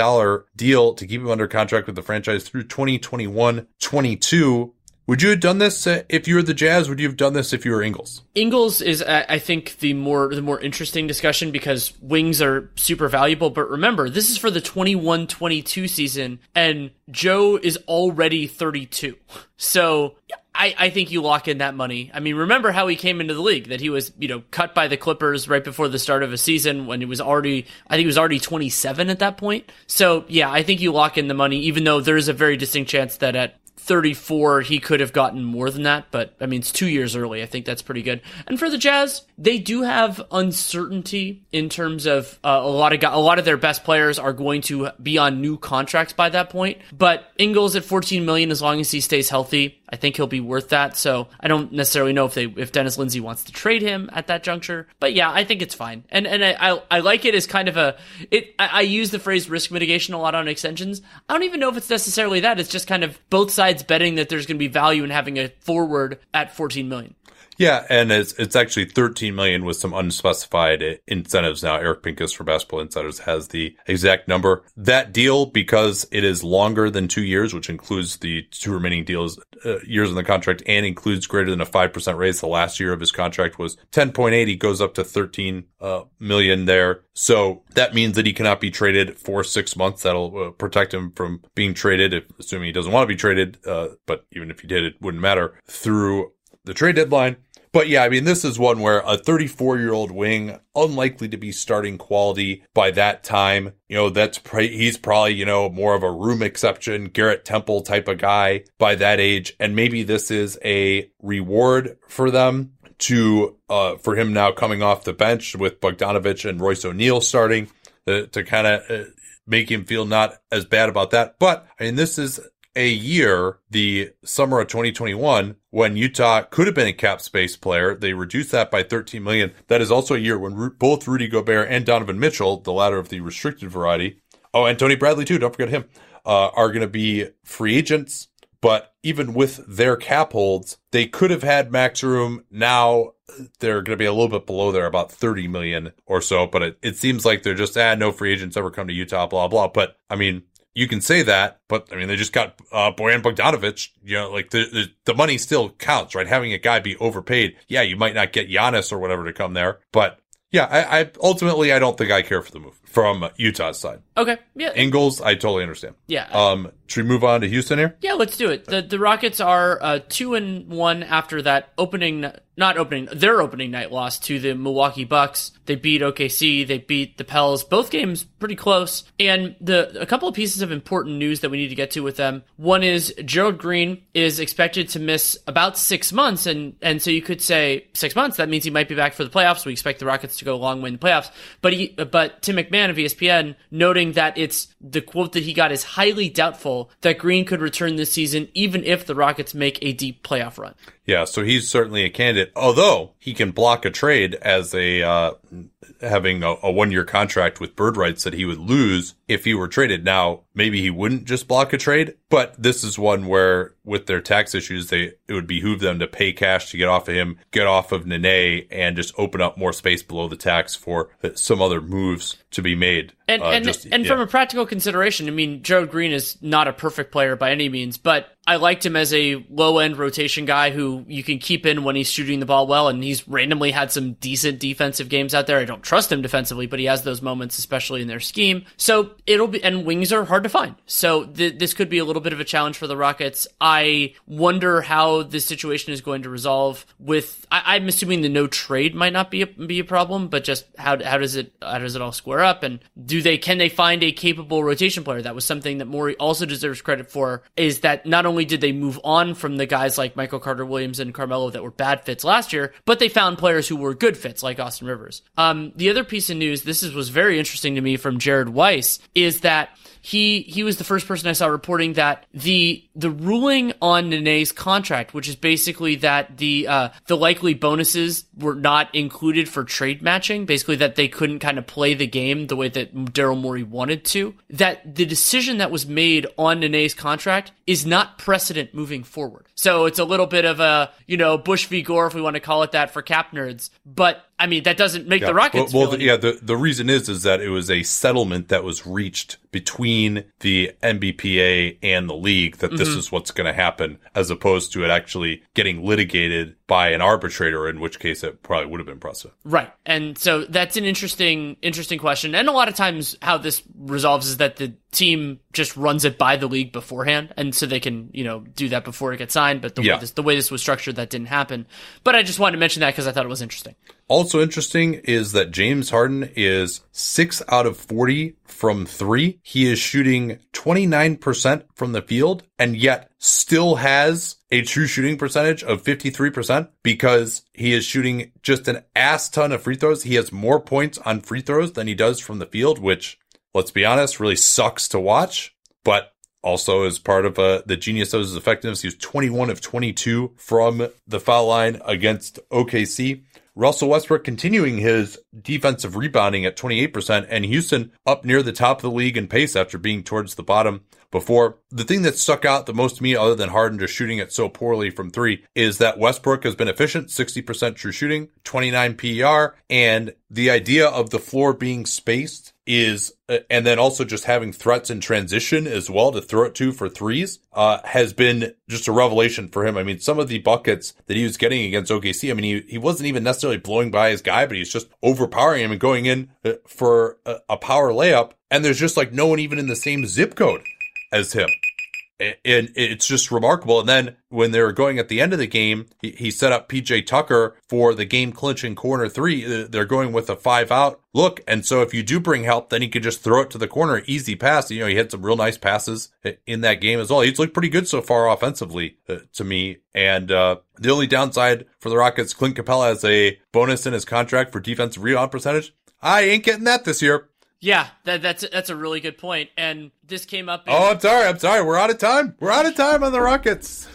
deal to keep him under contract with the franchise through 2021 22. Would you have done this uh, if you were the Jazz? Would you have done this if you were Ingles? Ingles is, I think, the more the more interesting discussion because wings are super valuable. But remember, this is for the 21-22 season, and Joe is already 32. So I, I think you lock in that money. I mean, remember how he came into the league, that he was, you know, cut by the Clippers right before the start of a season when he was already, I think he was already 27 at that point. So yeah, I think you lock in the money, even though there's a very distinct chance that at 34, he could have gotten more than that, but I mean, it's two years early. I think that's pretty good. And for the Jazz, they do have uncertainty in terms of uh, a lot of a lot of their best players are going to be on new contracts by that point. But Ingles at 14 million, as long as he stays healthy, I think he'll be worth that. So I don't necessarily know if they if Dennis Lindsey wants to trade him at that juncture, but yeah, I think it's fine. And and I I, I like it as kind of a it. I, I use the phrase risk mitigation a lot on extensions. I don't even know if it's necessarily that. It's just kind of both sides betting that there's going to be value in having a forward at 14 million. Yeah, and it's it's actually 13 million with some unspecified incentives now. Eric Pincus from Basketball Insiders has the exact number. That deal, because it is longer than two years, which includes the two remaining deals uh, years in the contract and includes greater than a five percent raise. The last year of his contract was 10.8. He goes up to 13 uh, million there. So that means that he cannot be traded for six months. That'll uh, protect him from being traded, if, assuming he doesn't want to be traded. Uh, but even if he did, it wouldn't matter through the trade deadline. But yeah, I mean, this is one where a 34 year old wing, unlikely to be starting quality by that time. You know, that's, he's probably, you know, more of a room exception, Garrett Temple type of guy by that age. And maybe this is a reward for them to, uh, for him now coming off the bench with Bogdanovic and Royce O'Neale starting uh, to kind of uh, make him feel not as bad about that. But I mean, this is a year, the summer of 2021, when Utah could have been a cap space player. They reduced that by 13 million. That is also a year when both Rudy Gobert and Donovan Mitchell, the latter of the restricted variety, oh, and Tony Bradley too, don't forget him, uh, are going to be free agents. But even with their cap holds, they could have had max room. Now they're going to be a little bit below there, about 30 million or so. But it, it seems like they're just, ah, no free agents ever come to Utah, blah, blah. But I mean, you can say that, but I mean, they just got uh, Bojan Bogdanovic. You know, like the, the, the money still counts, right? Having a guy be overpaid, yeah, you might not get Giannis or whatever to come there, but yeah, I, I ultimately I don't think I care for the move from Utah's side. Okay. Yeah. Ingles, I totally understand. Yeah. Um, should we move on to Houston here? Yeah, let's do it. The the Rockets are uh, two and one after that opening, not opening, their opening night loss to the Milwaukee Bucks. They beat OKC, they beat the Pels. Both games pretty close. And the a couple of pieces of important news that we need to get to with them. One is Gerald Green is expected to miss about six months, and and so you could say six months. That means he might be back for the playoffs. We expect the Rockets to go a long way in the playoffs. But he, but Tim McMahon of ESPN noting that it's the quote that he got is highly doubtful that Green could return this season, even if the Rockets make a deep playoff run. Yeah, so he's certainly a candidate, although he can block a trade as a uh, having a, a one year contract with bird rights that he would lose if he were traded. Now, maybe he wouldn't just block a trade, but this is one where with their tax issues, they it would behoove them to pay cash to get off of him, get off of Nene, and just open up more space below the tax for some other moves to be made. And Uh, and, just- and yeah. from a practical consideration, I mean, Gerald Green is not a perfect player by any means, but I liked him as a low end rotation guy who you can keep in when he's shooting the ball well, and he's randomly had some decent defensive games out there. I don't trust him defensively, but he has those moments, especially in their scheme. So it'll be, and wings are hard to find. So th- this could be a little bit of a challenge for the Rockets. I wonder how this situation is going to resolve with, I, I'm assuming the no trade might not be a, be a problem, but just how, how does it, how does it all square up? And do they, can they find a capable rotation player? That was something that Morey also deserves credit for is that not only did they move on from the guys like Michael Carter Williams and Carmelo that were bad fits last year, but they found players who were good fits like Austin Rivers. Um, the other piece of news, this is, was very interesting to me from Jared Weiss, is that he he was the first person I saw reporting that the the ruling on Nene's contract, which is basically that the uh, the likely bonuses were not included for trade matching, basically that they couldn't kind of play the game the way that Daryl Morey wanted to. That the decision that was made on Nene's contract is not precedent moving forward. So it's a little bit of a you know Bush v Gore, if we want to call it that, for cap nerds. But I mean that doesn't make the Rockets. Well, well the, yeah, the, the reason is is that it was a settlement that was reached between the NBPA and the league that this Mm-hmm. is what's going to happen, as opposed to it actually getting litigated by an arbitrator, in which case it probably would have been precedent. Right. And so that's an interesting interesting question. And a lot of times how this resolves is that the team just runs it by the league beforehand and so they can, you know, do that before it gets signed, but the Yeah. way this the way this was structured that didn't happen. But I just wanted to mention that cuz I thought it was interesting. Also interesting is that James Harden is 6 out of 40 from 3. He is shooting 29% from the field and yet still has a true shooting percentage of 53% because he is shooting just an ass ton of free throws. He has more points on free throws than he does from the field, which let's be honest, really sucks to watch, but also as part of uh, the genius of his effectiveness. He was 21 of 22 from the foul line against OKC. Russell Westbrook continuing his defensive rebounding at 28% and Houston up near the top of the league in pace after being towards the bottom before. The thing that stuck out the most to me other than Harden just shooting it so poorly from three is that Westbrook has been efficient, 60% true shooting, 29 PER, and the idea of the floor being spaced is, uh, and then also just having threats in transition as well to throw it to for threes, uh, has been just a revelation for him. I mean, some of the buckets that he was getting against OKC, I mean, he, he wasn't even necessarily blowing by his guy, but he's just overpowering him and going in uh, for a, a power layup. And there's just like no one even in the same zip code as him. And it's just remarkable. And then when they were going at the end of the game, he, set up PJ Tucker for the game clinching corner three. They're going with a five out look. And so if you do bring help, then he could just throw it to the corner, easy pass. You know, he had some real nice passes in that game as well. He's looked pretty good so far offensively uh, to me. And uh, the only downside for the Rockets, Clint Capela has a bonus in his contract for defensive rebound percentage. I ain't getting that this year. Yeah, that, that's that's a really good point, and this came up. In, Oh, I'm sorry. I'm sorry. We're out of time. We're out of time on the Rockets.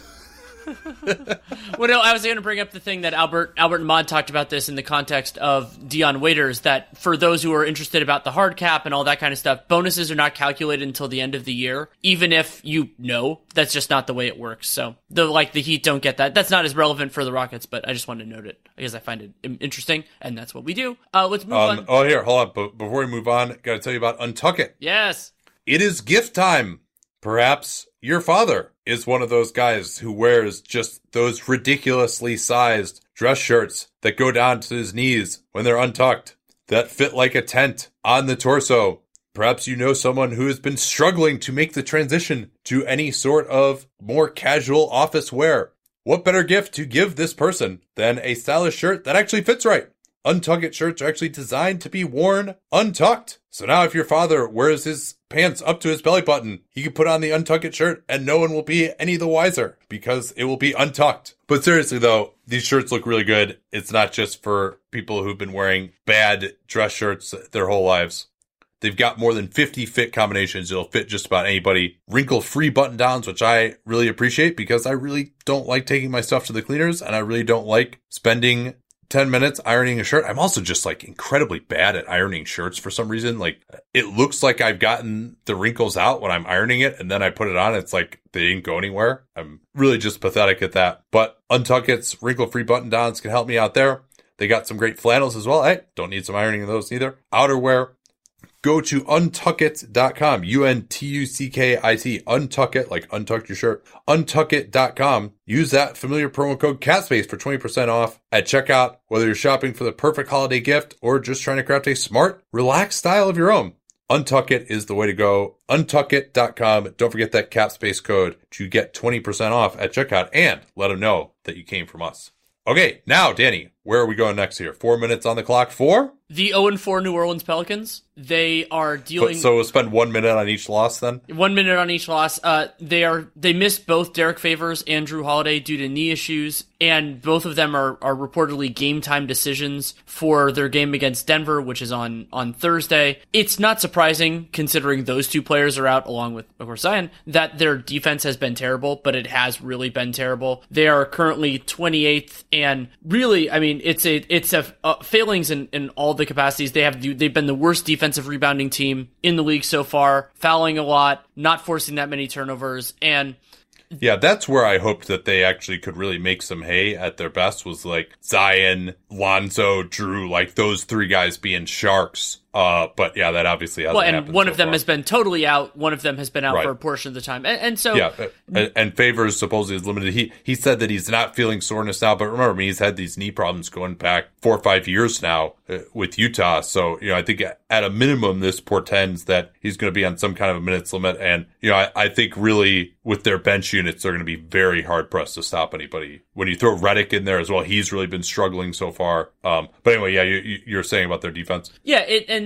Well, no, I was going to bring up the thing that Albert Albert Nahmad talked about this in the context of Dion Waiters. That for those who are interested about the hard cap and all that kind of stuff, bonuses are not calculated until the end of the year. Even if you know, that's just not the way it works. So the like the Heat don't get that. That's not as relevant for the Rockets, but I just wanted to note it because I find it interesting, and that's what we do. Uh, let's move Um, on. oh, here, hold on. But before we move on, got to tell you about Untuck It. Yes. It is gift time. Perhaps your father is one of those guys who wears just those ridiculously sized dress shirts that go down to his knees when they're untucked, that fit like a tent on the torso. Perhaps you know someone who has been struggling to make the transition to any sort of more casual office wear. What better gift to give this person than a stylish shirt that actually fits right? Untuck It shirts are actually designed to be worn untucked. So now if your father wears his pants up to his belly button, he can put on the untucked shirt and no one will be any the wiser because it will be untucked. But seriously though, these shirts look really good. It's not just for people who've been wearing bad dress shirts their whole lives. They've got more than 50 fit combinations. It'll fit just about anybody. Wrinkle free button downs, which I really appreciate because I really don't like taking my stuff to the cleaners and I really don't like spending 10 minutes ironing a shirt. I'm also just like incredibly bad at ironing shirts for some reason. Like it looks like I've gotten the wrinkles out when I'm ironing it and then I put it on. It's like they didn't go anywhere. I'm really just pathetic at that. But Untuck It's wrinkle free button downs can help me out there. They got some great flannels as well. Hey, don't need some ironing of those either. Outerwear, go to untuckit.com, U-N-T-U-C-K-I-T, untuckit, like untuck your shirt, untuckit.com. Use that familiar promo code CAPSPACE for 20% off at checkout, whether you're shopping for the perfect holiday gift or just trying to craft a smart, relaxed style of your own. Untuck It is the way to go. Untuckit.com. Don't forget that CAPSPACE code to get 20% off at checkout and let them know that you came from us. Okay, now, Danny, where are we going next here? Four minutes on the clock. Four? The 0 4 New Orleans Pelicans. They are dealing. So we'll spend one minute on each loss then? One minute on each loss. Uh, they are they missed both Derrick Favors and Jrue Holiday due to knee issues, and both of them are, are reportedly game time decisions for their game against Denver, which is on on Thursday. It's not surprising considering those two players are out, along with of course Zion, that their defense has been terrible, but it has really been terrible. They are currently 28th, and really, I mean, it's a it's a uh, failings in, in all the capacities. They have they've been the worst defensive rebounding team in the league so far, fouling a lot, not forcing that many turnovers, and Yeah, that's where I hoped that they actually could really make some hay at their best was like Zion, Lonzo, Jrue, like those three guys being sharks. Uh, but yeah, that obviously hasn't well, and one so of them far. has been totally out. One of them has been out Right. for a portion of the time, and, and so Yeah, uh, and, and Favors supposedly is limited. He he said that he's not feeling soreness now, but remember, I mean, he's had these knee problems going back four or five years now uh, with Utah. So you know, I think at a minimum, this portends that he's going to be on some kind of a minutes limit. And you know, I, I think really with their bench units, they're going to be very hard pressed to stop anybody. When you throw Redick in there as well, he's really been struggling so far. Um, but anyway, yeah, you- you're saying about their defense. Yeah, it, and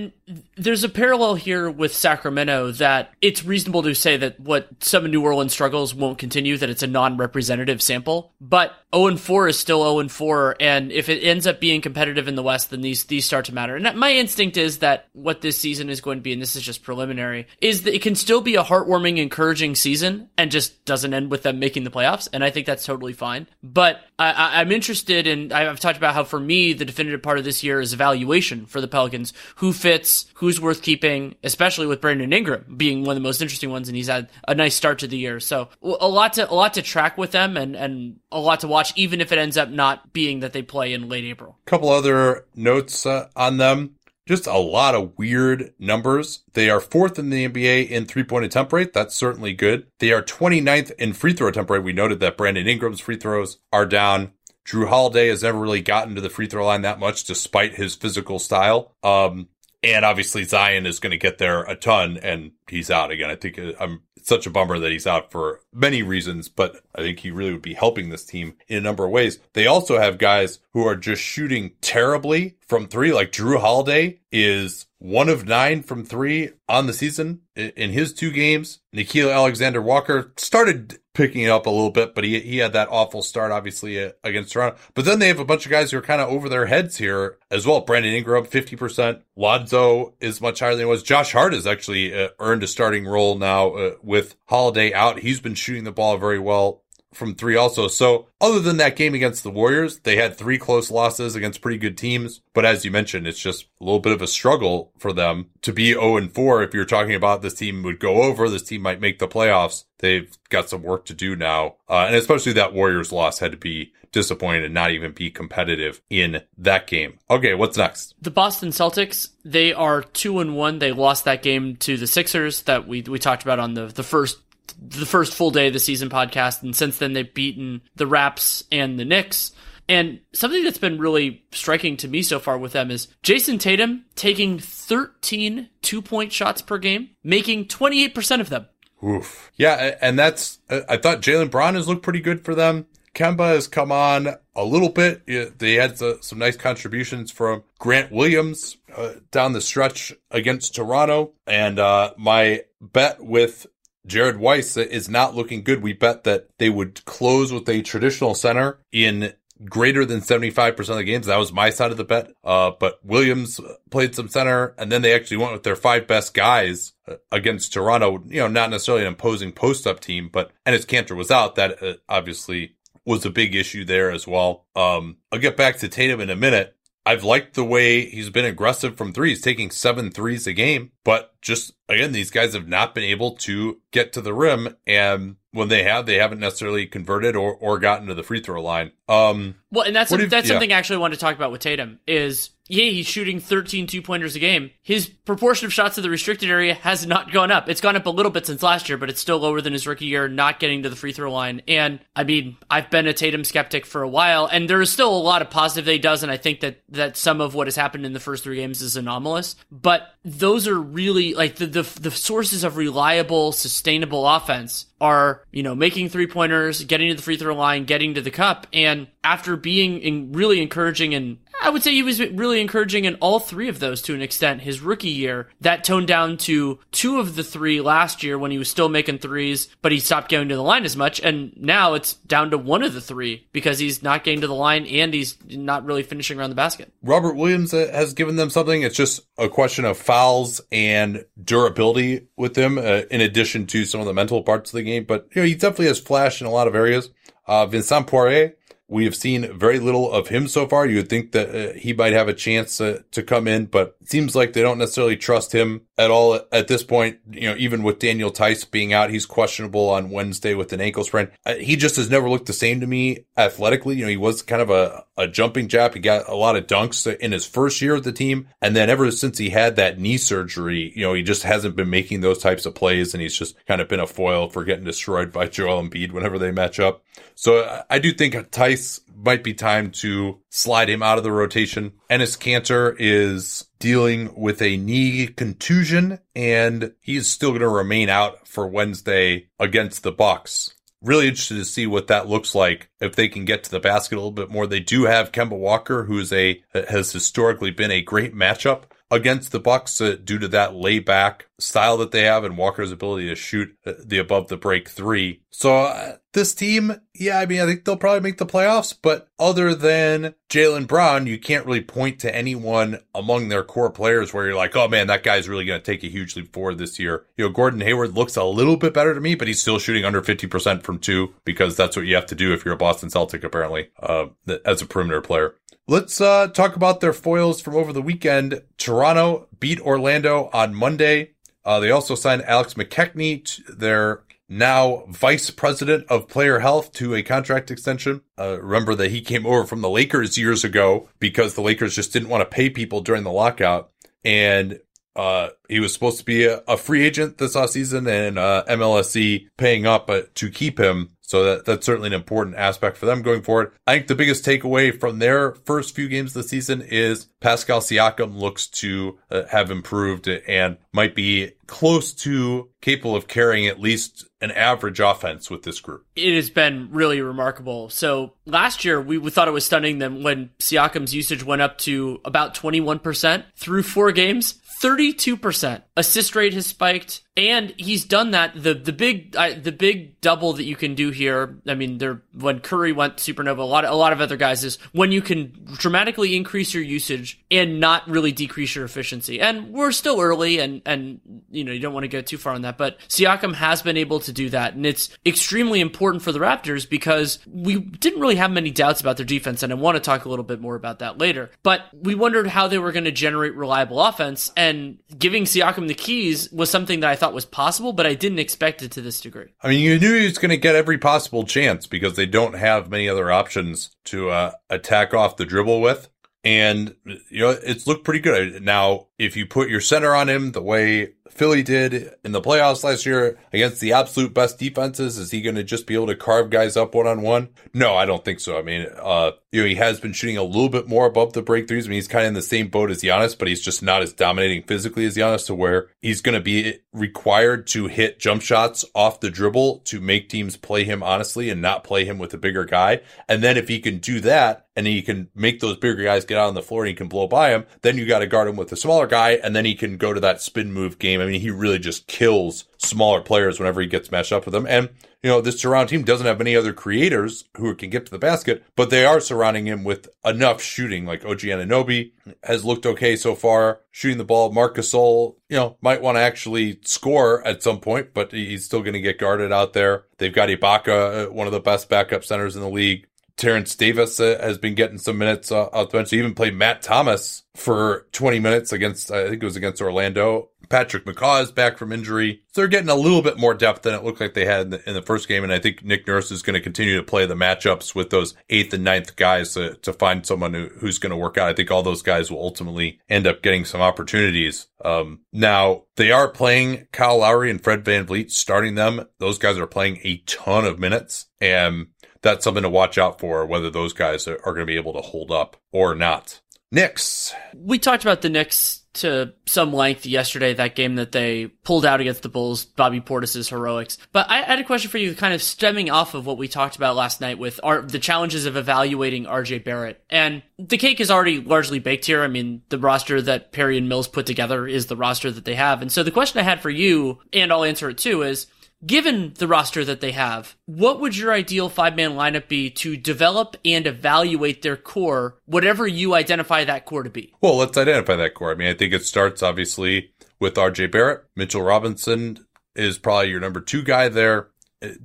there's a parallel here with Sacramento that it's reasonable to say that what some New Orleans struggles won't continue, that it's a non-representative sample. But 0 4 is still 0 4, and if it ends up being competitive in the West, then these these start to matter. And my instinct is that what this season is going to be, and this is just preliminary, is that it can still be a heartwarming, encouraging season, and just doesn't end with them making the playoffs. And I think that's totally fine. But I, I'm interested in. I've talked about how for me the definitive part of this year is evaluation for the Pelicans. Who fits? Who's worth keeping? Especially with Brandon Ingram being one of the most interesting ones, and he's had a nice start to the year. So a lot to a lot to track with them, and and a lot to watch, even if it ends up not being that they play in late April. A couple other notes uh, on them. Just a lot of weird numbers. They are fourth in the NBA in three point attempt rate. That's certainly good. They are 29th in free throw attempt rate. We noted that Brandon Ingram's free throws are down. Jrue Holiday has never really gotten to the free throw line that much despite his physical style. Um, and obviously Zion is going to get there a ton and he's out again. I think uh, I'm it's such a bummer that he's out for many reasons, but I think he really would be helping this team in a number of ways. They also have guys who are just shooting terribly from three. Like Jrue Holiday is one of nine from three on the season in his two games. Nickeil Alexander Walker started picking it up a little bit, but he he had that awful start obviously uh, against Toronto. But then they have a bunch of guys who are kind of over their heads here as well. Brandon Ingram, fifty percent. Lonzo is much higher than he was. Josh Hart has actually uh, earned a starting role now uh, with Holiday out. He's been shooting the ball very well from three also. So other than that game against the Warriors, they had three close losses against pretty good teams. But as you mentioned, it's just a little bit of a struggle for them to be 0 and 4. If you're talking about this team would go over, this team might make the playoffs. They've got some work to do now. Uh, and especially that Warriors loss had to be disappointed and not even be competitive in that game. Okay, what's next? The Boston Celtics, they are 2 and 1. They lost that game to the Sixers that we we talked about on the the first the first full day of the season podcast, and since then they've beaten the Raps and the Knicks. And something that's been really striking to me so far with them is Jayson Tatum taking 13 two point shots per game, making 28% of them. Oof. Yeah, and that's, I thought Jaylen Brown has looked pretty good for them. Kemba has come on a little bit. They had some nice contributions from Grant Williams uh, down the stretch against Toronto. And uh, my bet with Jared Weiss is not looking good. We bet that they would close with a traditional center in greater than 75% of the games. That was my side of the bet. Uh, but Williams played some center and then they actually went with their five best guys uh, against Toronto. You know, not necessarily an imposing post up team, but, and as Kanter was out, that uh, obviously was a big issue there as well. Um, I'll get back to Tatum in a minute. I've liked the way he's been aggressive from three. He's taking seven threes a game, but just again, these guys have not been able to get to the rim. And when they have, they haven't necessarily converted or, or gotten to the free throw line. Um, well, and that's, a, that's yeah. something I actually want to talk about with Tatum is yeah, he's shooting 13 two pointers a game. His proportion of shots to the restricted area has not gone up. It's gone up a little bit since last year, but it's still lower than his rookie year, not getting to the free throw line. And I mean, I've been a Tatum skeptic for a while, and there is still a lot of positive that he does, and I think that, that some of what has happened in the first three games is anomalous. But those are really like the, the, the sources of reliable, sustainable offense are, you know, making three pointers, getting to the free throw line, getting to the cup. And after being in really encouraging and I would say he was really encouraging in all three of those to an extent. His rookie year, that toned down to two of the three last year when he was still making threes, but he stopped going to the line as much. And now it's down to one of the three because he's not getting to the line and he's not really finishing around the basket. Robert Williams uh, has given them something. It's just a question of fouls and durability with them, uh, in addition to some of the mental parts of the game. But, you know, he definitely has flashed in a lot of areas. Uh, Vincent Poirier, we have seen very little of him so far. You would think that uh, he might have a chance uh, to come in, but it seems like they don't necessarily trust him at all at this point. You know, even with Daniel Theis being out, he's questionable on Wednesday with an ankle sprain. Uh, he just has never looked the same to me athletically. You know, he was kind of a, a jumping jab. He got a lot of dunks in his first year with the team. And then ever since he had that knee surgery, you know, he just hasn't been making those types of plays and he's just kind of been a foil for getting destroyed by Joel Embiid whenever they match up. So I do think Theis might be time to slide him out of the rotation. Enes Kanter is dealing with a knee contusion and he's still going to remain out for Wednesday against the Bucks. Really interested to see what that looks like if they can get to the basket a little bit more. They do have Kemba Walker, who is a has historically been a great matchup against the Bucks uh, due to that layback style that they have and Walker's ability to shoot uh, the above the break three. So uh, this team, yeah, I mean, I think they'll probably make the playoffs, but other than Jaylen Brown, you can't really point to anyone among their core players where you're like, oh man, that guy's really going to take a huge leap forward this year. You know, Gordon Hayward looks a little bit better to me, but he's still shooting under 50% from two because that's what you have to do if you're a Boston Celtic, apparently, uh, as a perimeter player. Let's uh, talk about their foils from over the weekend. Toronto beat Orlando on Monday. Uh, they also signed Alex McKechnie, to their now vice president of player health, to a contract extension. Uh, remember that he came over from the Lakers years ago because the Lakers just didn't want to pay people during the lockout. And uh, he was supposed to be a, a free agent this off season and uh, MLSE paying up uh, to keep him. So that, that's certainly an important aspect for them going forward. I think the biggest takeaway from their first few games the season is Pascal Siakam looks to uh, have improved and might be close to capable of carrying at least an average offense with this group. It has been really remarkable. So last year, we, we thought it was stunning that when Siakam's usage went up to about 21% through four games, 32%, a assist rate has spiked, and he's done that. The the big the big double that you can do here. I mean, there when Curry went supernova, a lot of, a lot of other guys is when you can dramatically increase your usage and not really decrease your efficiency. And we're still early, and and you know you don't want to go too far on that, but Siakam has been able to do that, and it's extremely important for the Raptors because we didn't really have many doubts about their defense, and I want to talk a little bit more about that later. But we wondered how they were going to generate reliable offense, and giving Siakam the keys was something that I thought was possible, but I didn't expect it to this degree. I mean, you knew he was going to get every possible chance because they don't have many other options to uh, attack off the dribble with. And, you know, it's looked pretty good. Now, if you put your center on him the way Philly did in the playoffs last year against the absolute best defenses, is he going to just be able to carve guys up one on one? No, I don't think so. I mean, uh, you know, he has been shooting a little bit more above the breakthroughs. I mean, he's kind of in the same boat as Giannis, but he's just not as dominating physically as Giannis to where he's going to be required to hit jump shots off the dribble to make teams play him honestly and not play him with a bigger guy. And then if he can do that and he can make those bigger guys get out on the floor and he can blow by him, then you got to guard him with a smaller guy and then he can go to that spin move game. I mean, he really just kills smaller players whenever he gets matched up with them. And you know, this surround team doesn't have many other creators who can get to the basket, but they are surrounding him with enough shooting. Like OG Anunoby has looked okay so far, shooting the ball. Marcus Gasol, you know, might want to actually score at some point, but he's still going to get guarded out there. They've got Ibaka, uh, one of the best backup centers in the league. Terence Davis uh, has been getting some minutes uh, off the bench. He even played Matt Thomas for 20 minutes against, I think it was against Orlando. Patrick McCaw is back from injury. So they're getting a little bit more depth than it looked like they had in the, in the first game. And I think Nick Nurse is going to continue to play the matchups with those eighth and ninth guys to, to find someone who, who's going to work out. I think all those guys will ultimately end up getting some opportunities. Um, now they are playing Kyle Lowry and Fred Van VanVleet, starting them. Those guys are playing a ton of minutes and that's something to watch out for, whether those guys are going to be able to hold up or not. Knicks. We talked about the Knicks to some length yesterday, that game that they pulled out against the Bulls, Bobby Portis's heroics. But I had a question for you, kind of stemming off of what we talked about last night with our, the challenges of evaluating RJ Barrett. And the cake is already largely baked here. I mean, the roster that Perry and Mills put together is the roster that they have. And so the question I had for you, and I'll answer it too, is Given the roster that they have, what would your ideal five man lineup be to develop and evaluate their core, whatever you identify that core to be? Well, let's identify that core. I mean, I think it starts obviously with RJ Barrett. Mitchell Robinson is probably your number two guy there.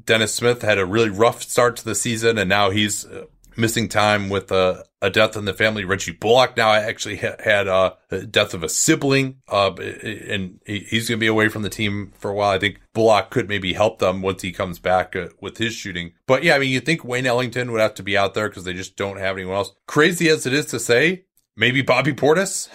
Dennis Smith had a really rough start to the season, and now he's missing time with a, a death in the family. Reggie Bullock now I actually ha- had a death of a sibling, uh, and he's going to be away from the team for a while. I think Bullock could maybe help them once he comes back uh, with his shooting. But yeah, I mean, you think Wayne Ellington would have to be out there because they just don't have anyone else. Crazy as it is to say, maybe Bobby Portis.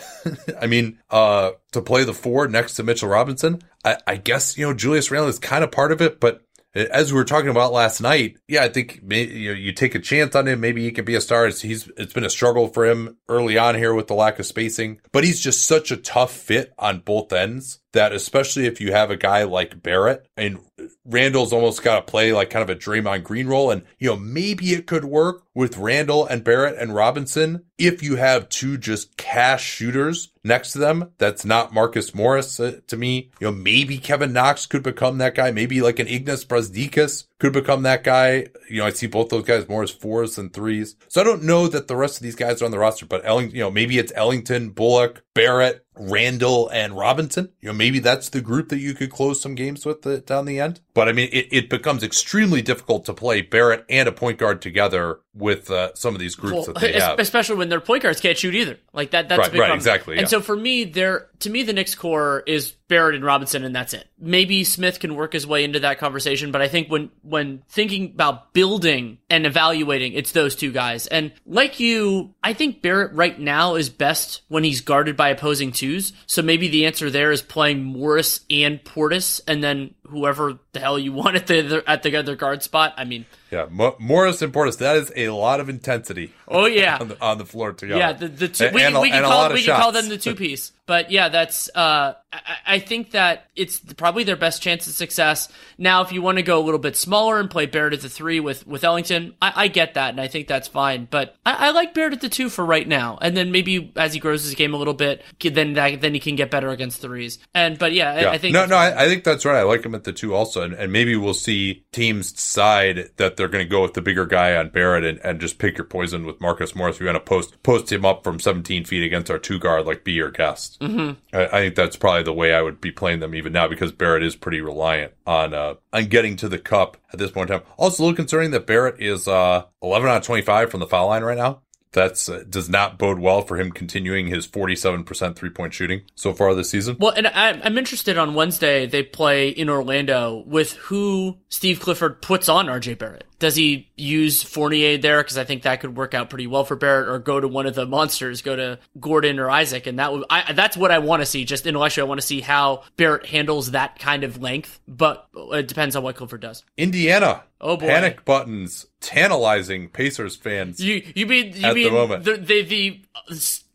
I mean, uh, to play the four next to Mitchell Robinson. I, I guess, you know, Julius Randle is kind of part of it, but as we were talking about last night, yeah, I think you, you take a chance on him. Maybe he could be a star. It's, he's it's been a struggle for him early on here with the lack of spacing, but he's just such a tough fit on both ends that especially if you have a guy like Barrett and Randle's almost got to play like kind of a Draymond Green role. And, you know, maybe it could work with Randle and Barrett and Robinson if you have two just cash shooters next to them. That's not Marcus Morris uh, to me. You know, maybe Kevin Knox could become that guy. Maybe like an Ignas Brazdeikis could become that guy. You know, I see both those guys more as fours than threes. So I don't know that the rest of these guys are on the roster, but Ellington, you know, maybe it's Ellington, Bullock, Barrett, Randle, and Robinson. You know, maybe that's the group that you could close some games with the, down the end. But I mean, it, it becomes extremely difficult to play Barrett and a point guard together with uh, some of these groups well, that they have, especially when their point guards can't shoot either. Like that, that's right, a big right, problem. exactly. And so for me, there to me, the Knicks core is Barrett and Robinson, and that's it. Maybe Smith can work his way into that conversation, but I think when when thinking about building and evaluating, it's those two guys. And like you, I think Barrett right now is best when he's guarded by opposing twos. So maybe the answer there is playing Morris and Portis, and then whoever the hell you want at the at the other guard spot. I mean, yeah, Morris and Portis. That is a lot of intensity. Oh yeah, on, the, on the floor together. Yeah, the, the two, and, we, and we, can call we can call them the two piece. But yeah, that's uh, I, I think that it's probably their best chance of success. Now, if you want to go a little bit smaller and play Barrett at the three with with Ellington, I, I get that, and I think that's fine. But I, I, like Barrett at the two for right now, and then maybe as he grows his game a little bit, then that, then he can get better against threes. And but yeah, yeah. I, think no, no, I, I, think that's right. I like him at the two also, and, and maybe we'll see teams decide that they're going to go with the bigger guy on Barrett and, and just pick your poison with Marcus Morris. We want to post post him up from 17 feet against our two guard, like be your guest. Mm-hmm. I, I, think that's probably the way I would be playing them even now because Barrett is pretty reliant on uh, on getting to the cup at this point in time. Also, a little concerning that Barrett is uh, 11 out of 25 from the foul line right now that's uh, does not bode well for him continuing his 47% three point shooting so far this season. Well, and I, am interested on Wednesday, they play in Orlando with who Steve Clifford puts on RJ Barrett. Does he use Fournier there? Because I think that could work out pretty well for Barrett, or go to one of the monsters, go to Gordon or Isaac, and that would I, that's what I want to see. Just intellectually, I want to see how Barrett handles that kind of length, but it depends on what Clifford does. Indiana, oh boy, panic buttons, tantalizing Pacers fans. You you mean you mean the, the, the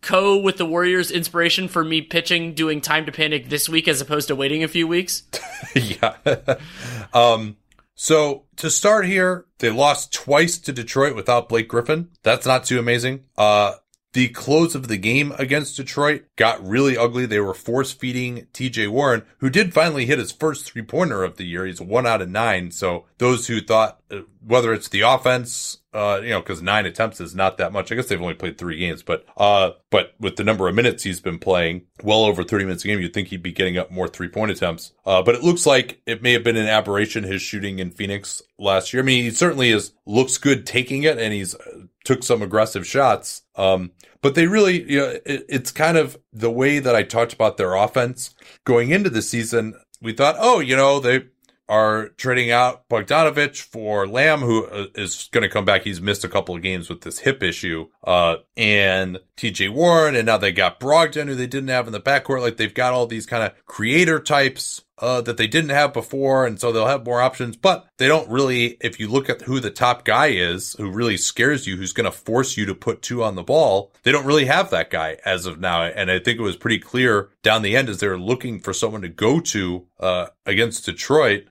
co with the Warriors inspiration for me pitching doing time to panic this week as opposed to waiting a few weeks? yeah. um so to start here, they lost twice to Detroit without Blake Griffin. That's not too amazing. Uh, the close of the game against Detroit got really ugly. They were force feeding TJ Warren, who did finally hit his first three pointer of the year. He's one out of nine. So those who thought, uh, whether it's the offense, uh, you know, cause nine attempts is not that much. I guess they've only played three games, but, uh, but with the number of minutes he's been playing, well over 30 minutes a game, you'd think he'd be getting up more three point attempts. Uh, but it looks like it may have been an aberration, his shooting in Phoenix last year. I mean, he certainly is, looks good taking it and he's uh, took some aggressive shots. Um, but they really, you know, it, it's kind of the way that I talked about their offense going into the season. We thought, oh, you know, they are trading out Bogdanovic for Lamb, who uh, going to come back. He's missed a couple of games with this hip issue. Uh, and TJ Warren, and now they got Brogdon, who they didn't have in the backcourt. Like they've got all these kind of creator types uh, that they didn't have before, and so they'll have more options. But they don't really, if you look at who the top guy is, who really scares you, who's going to force you to put two on the ball, they don't really have that guy as of now. And I think it was pretty clear down the end as they were looking for someone to go to uh, against Detroit.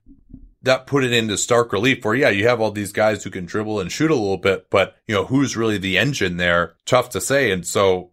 That put it into stark relief where, yeah, you have all these guys who can dribble and shoot a little bit, but, you know, who's really the engine there? Tough to say. And so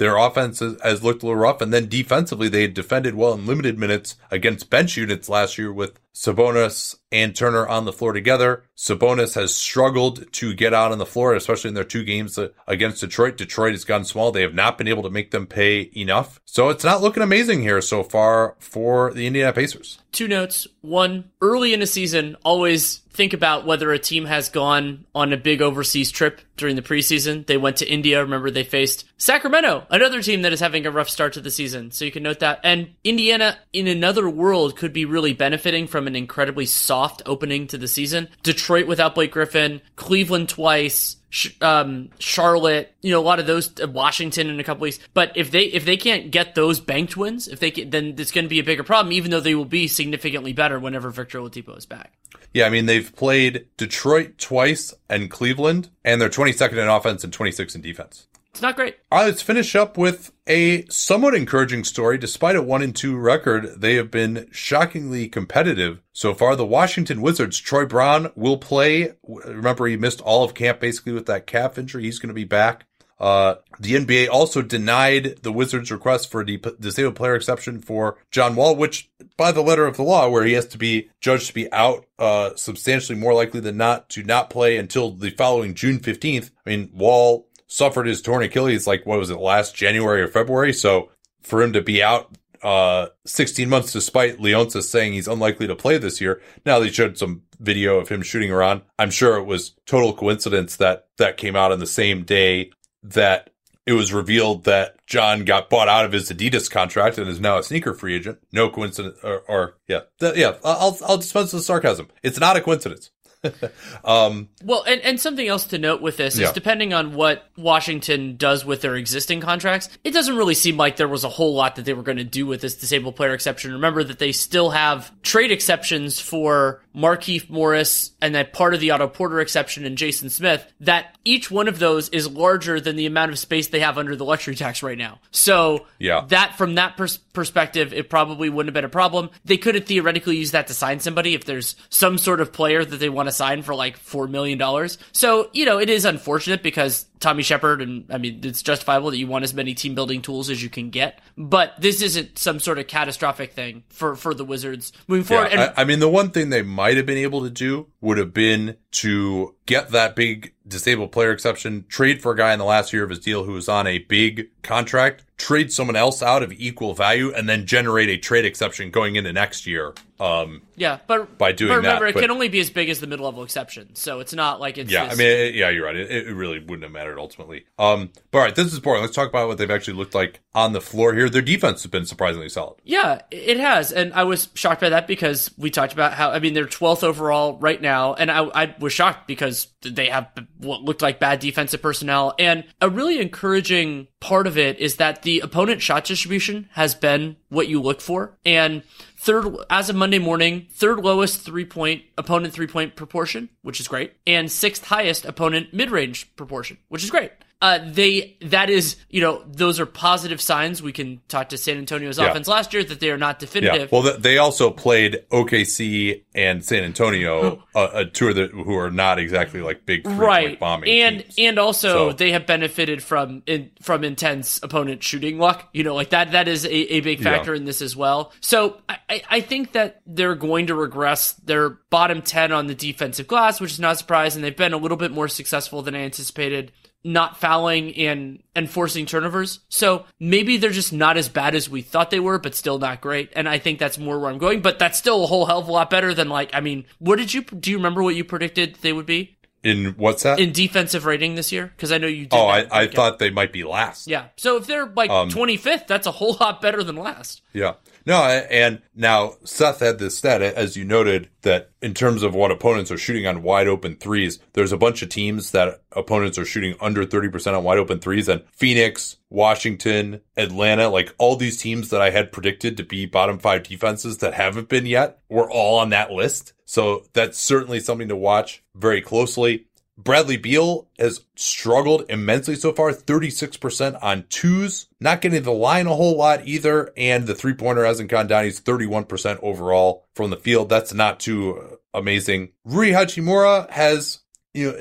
their offense has looked a little rough. And then defensively, they had defended well in limited minutes against bench units last year with Sabonis and Turner on the floor together. Sabonis has struggled to get out on the floor, especially in their two games uh, against Detroit. Detroit has gotten small. They have not been able to make them pay enough. So it's not looking amazing here so far for the Indiana Pacers. Two notes. One, early in a season, always think about whether a team has gone on a big overseas trip during the preseason. They went to India. Remember, they faced Sacramento, another team that is having a rough start to the season. So you can note that. And Indiana, in another world, could be really benefiting from an incredibly soft opening to the season. Detroit without Blake Griffin, Cleveland twice, um, Charlotte, you know, a lot of those, uh, Washington in a couple weeks. But if they if they can't get those banked wins, if they can, then it's going to be a bigger problem. Even though they will be significantly better whenever Victor Oladipo is back. Yeah, I mean they've played Detroit twice and Cleveland, and they're 22nd in offense and 26th in defense. It's not great. All right, let's finish up with a somewhat encouraging story. Despite a one and two record, they have been shockingly competitive so far. The Washington Wizards, Troy Brown will play. Remember, he missed all of camp basically with that calf injury. He's going to be back. Uh, the NBA also denied the Wizards' request for a disabled player exception for John Wall, which by the letter of the law, where he has to be judged to be out, uh, substantially more likely than not to not play until the following June 15th. I mean, Wall suffered his torn Achilles like what was it last January or February. So for him to be out uh 16 months despite Leonsis saying he's unlikely to play this year. Now they showed some video of him shooting around. I'm sure it was total coincidence that that came out on the same day that it was revealed that John got bought out of his Adidas contract and is now a sneaker free agent. No coincidence or, or yeah. yeah, I'll I'll dispense with the sarcasm. It's not a coincidence. um, Well, and, and something else to note with this Yeah. is depending on what Washington does with their existing contracts, it doesn't really seem like there was a whole lot that they were going to do with this disabled player exception. Remember that they still have trade exceptions for Markieff Morris and that part of the Otto Porter exception and Jason Smith, that each one of those is larger than the amount of space they have under the luxury tax right now. So Yeah. that from that pers- perspective, it probably wouldn't have been a problem. They could have theoretically used that to sign somebody if there's some sort of player that they want to sign for like four million dollars. So you know, it is unfortunate because Tommy Sheppard, and I mean, it's justifiable that you want as many team building tools as you can get. But this isn't some sort of catastrophic thing for for the Wizards moving yeah, forward. and I, I mean, the one thing they might have been able to do would have been to get that big disabled player exception, trade for a guy in the last year of his deal who was on a big contract, trade someone else out of equal value, and then generate a trade exception going into next year. Um, yeah, but by doing but remember, that, it but- can only be as big as the mid level exception. So it's not like it's Yeah, I mean, it- yeah, you're right. It, it really wouldn't have mattered ultimately. Um, but all right, this is boring. Let's talk about what they've actually looked like on the floor here. Their defense has been surprisingly solid. Yeah, it has, and I was shocked by that because we talked about how I mean they're 12th overall right now, and I, I was shocked because they have what looked like bad defensive personnel, and a really encouraging part of it is that the opponent shot distribution has been what you look for, and third as of Monday morning, third lowest three point opponent three point proportion, which is great, and sixth highest opponent mid range proportion, which is great. Uh, they that is you know those are positive signs. We can talk to San Antonio's Yeah. offense last year that they are not Yeah. definitive. Well, they also played OKC and San Antonio, uh, uh, two of the who are not exactly like big three right bombing and teams. and also So- they have benefited from in, from intense opponent shooting luck you know like that that is a, a big factor in this as well so I, I- think that they're going to regress they're bottom 10 on the defensive glass which is not surprising they've been a little bit more successful than i anticipated not fouling and and forcing turnovers. So maybe they're just not as bad as we thought they were, but still not great. And I think that's more where I'm going. But that's still a whole hell of a lot better than like I mean, what did you do? You remember what you predicted they would be in what's that? in defensive rating this year? Because I know you. did oh, I, I thought they might be last. Yeah. So if they're like Um, 25th, that's a whole lot better than last. Yeah. No, and now Seth had this stat, as you noted, that in terms of what opponents are shooting on wide open threes, there's a bunch of teams that opponents are shooting under 30% on wide open threes, and Phoenix, Washington, Atlanta, like all these teams that I had predicted to be bottom five defenses that haven't been yet were all on that list. So that's certainly something to watch very closely. Bradley Beal has struggled immensely so far, 36% on twos, not getting the line a whole lot either. And the three pointer hasn't gone down. He's 31% overall from the field. That's not too amazing. Rui Hachimura has, you know,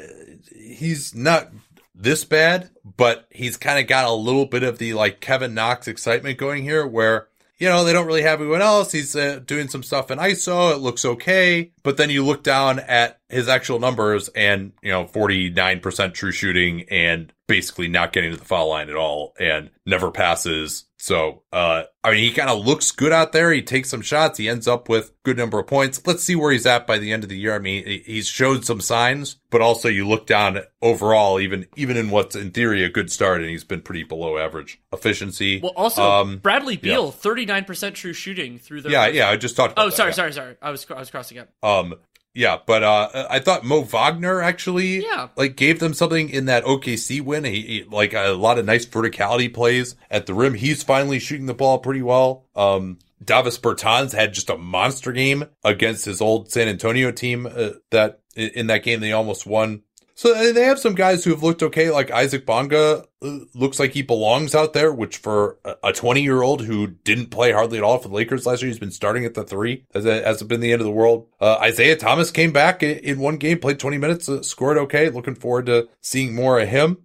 he's not this bad, but he's kind of got a little bit of the like Kevin Knox excitement going here where you know, they don't really have anyone else. He's uh, doing some stuff in ISO. It looks okay. But then you look down at his actual numbers and, you know, 49% true shooting and basically not getting to the foul line at all and never passes. So, uh, I mean, he kind of looks good out there. He takes some shots. He ends up with good number of points. Let's see where he's at by the end of the year. I mean, he's showed some signs, but also you look down overall, even, even in what's in theory a good start, and he's been pretty below average efficiency. Well, also Um, Bradley Beal, 39% true shooting through the. yeah, yeah, I just talked about Oh, that, sorry, yeah. sorry, sorry. I was I was crossing up. Um, yeah, but uh, I thought Mo Wagner actually, Yeah. like gave them something in that OKC win. He, he like a lot of nice verticality plays at the rim. He's finally shooting the ball pretty well. Um, Davis Bertans had just a monster game against his old San Antonio team uh, that in that game they almost won. So they have some guys who have looked okay, like Isaac Bonga uh, looks like he belongs out there, which for a 20 year old who didn't play hardly at all for the Lakers last year, he's been starting at the three. Has has been the end of the world? Uh, Isaiah Thomas came back in, one game, played 20 minutes, uh, scored okay. Looking forward to seeing more of him.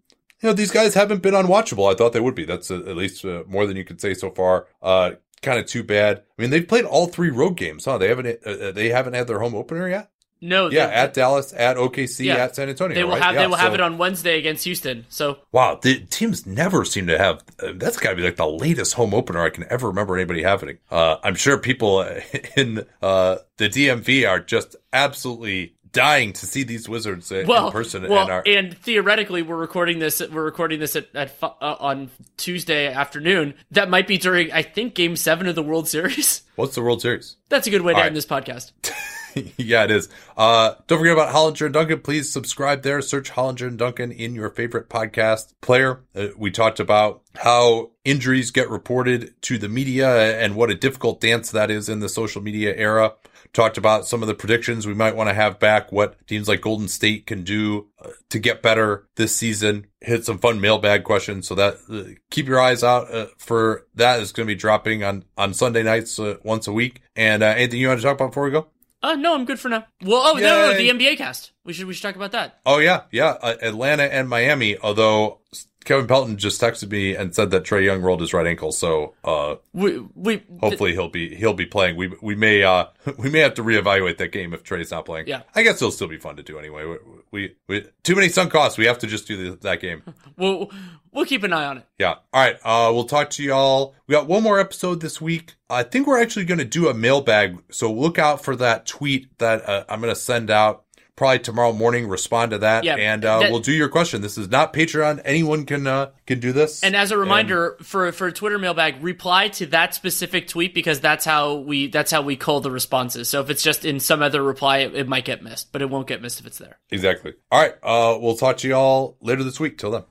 You know, these guys haven't been unwatchable. I thought they would be. That's uh, at least uh, more than you could say so far. Uh, kind of too bad. I mean, they've played all three road games, huh? They haven't, they haven't had their home opener yet. No, Yeah, they- at Dallas, at OKC, Yeah. at San Antonio. they will right? have Yeah, they will have it on Wednesday against Houston. So Wow, the teams never seem to have. Uh, that's got to be like the latest home opener I can ever remember anybody having. Uh, I'm sure people uh, in uh, the DMV are just absolutely dying to see these Wizards uh, well, in person. well, and and theoretically, we're recording this. We're recording this at, at uh, on Tuesday afternoon. That might be during, I think, Game Seven of the World Series. what's the World Series? That's a good way to All end right. this podcast. yeah, it is. Uh, don't forget about Hollinger and Duncan. Please subscribe there. Search Hollinger and Duncan in your favorite podcast player. Uh, we talked about how injuries get reported to the media and what a difficult dance that is in the social media era. Talked about some of the predictions we might want to have back, what teams like Golden State can do uh, to get better this season. Hit some fun mailbag questions. So that uh, keep your eyes out uh, for that is going to be dropping on, on Sunday nights uh, once a week. And uh, anything you want to talk about before we go? Uh, no, I'm good for now. Well, oh, no, no, no, the NBA cast. We should, we should talk about that. Oh yeah, yeah. Uh, Atlanta and Miami. Although Kevin Pelton just texted me and said that Trae Young rolled his right ankle, so uh, We, we, hopefully he'll be he'll be playing. We we may uh we may have to reevaluate that game if Trae's not playing. Yeah. I guess it'll still be fun to do anyway. We, we, we too many sunk costs. We have to just do the, that game. we'll, we'll keep an eye on it. Yeah. All right. Uh, we'll talk to y'all. We got one more episode this week. I think we're actually going to do a mailbag. So look out for that tweet that uh, I'm going to send out probably tomorrow morning. Respond to that, Yeah, and uh, that- we'll do your question. This is not Patreon. Anyone can uh, can do this. And as a reminder for for Twitter mailbag, reply to that specific tweet because that's how we that's how we call the responses. So if it's just in some other reply, it, it might get missed, but it won't get missed if it's there. exactly. All right. Uh, we'll talk to y'all later this week. Till then.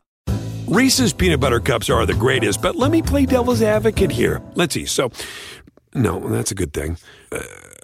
Reese's peanut butter cups are the greatest, but let me play devil's advocate here. Let's see. So, no, that's a good thing. Uh,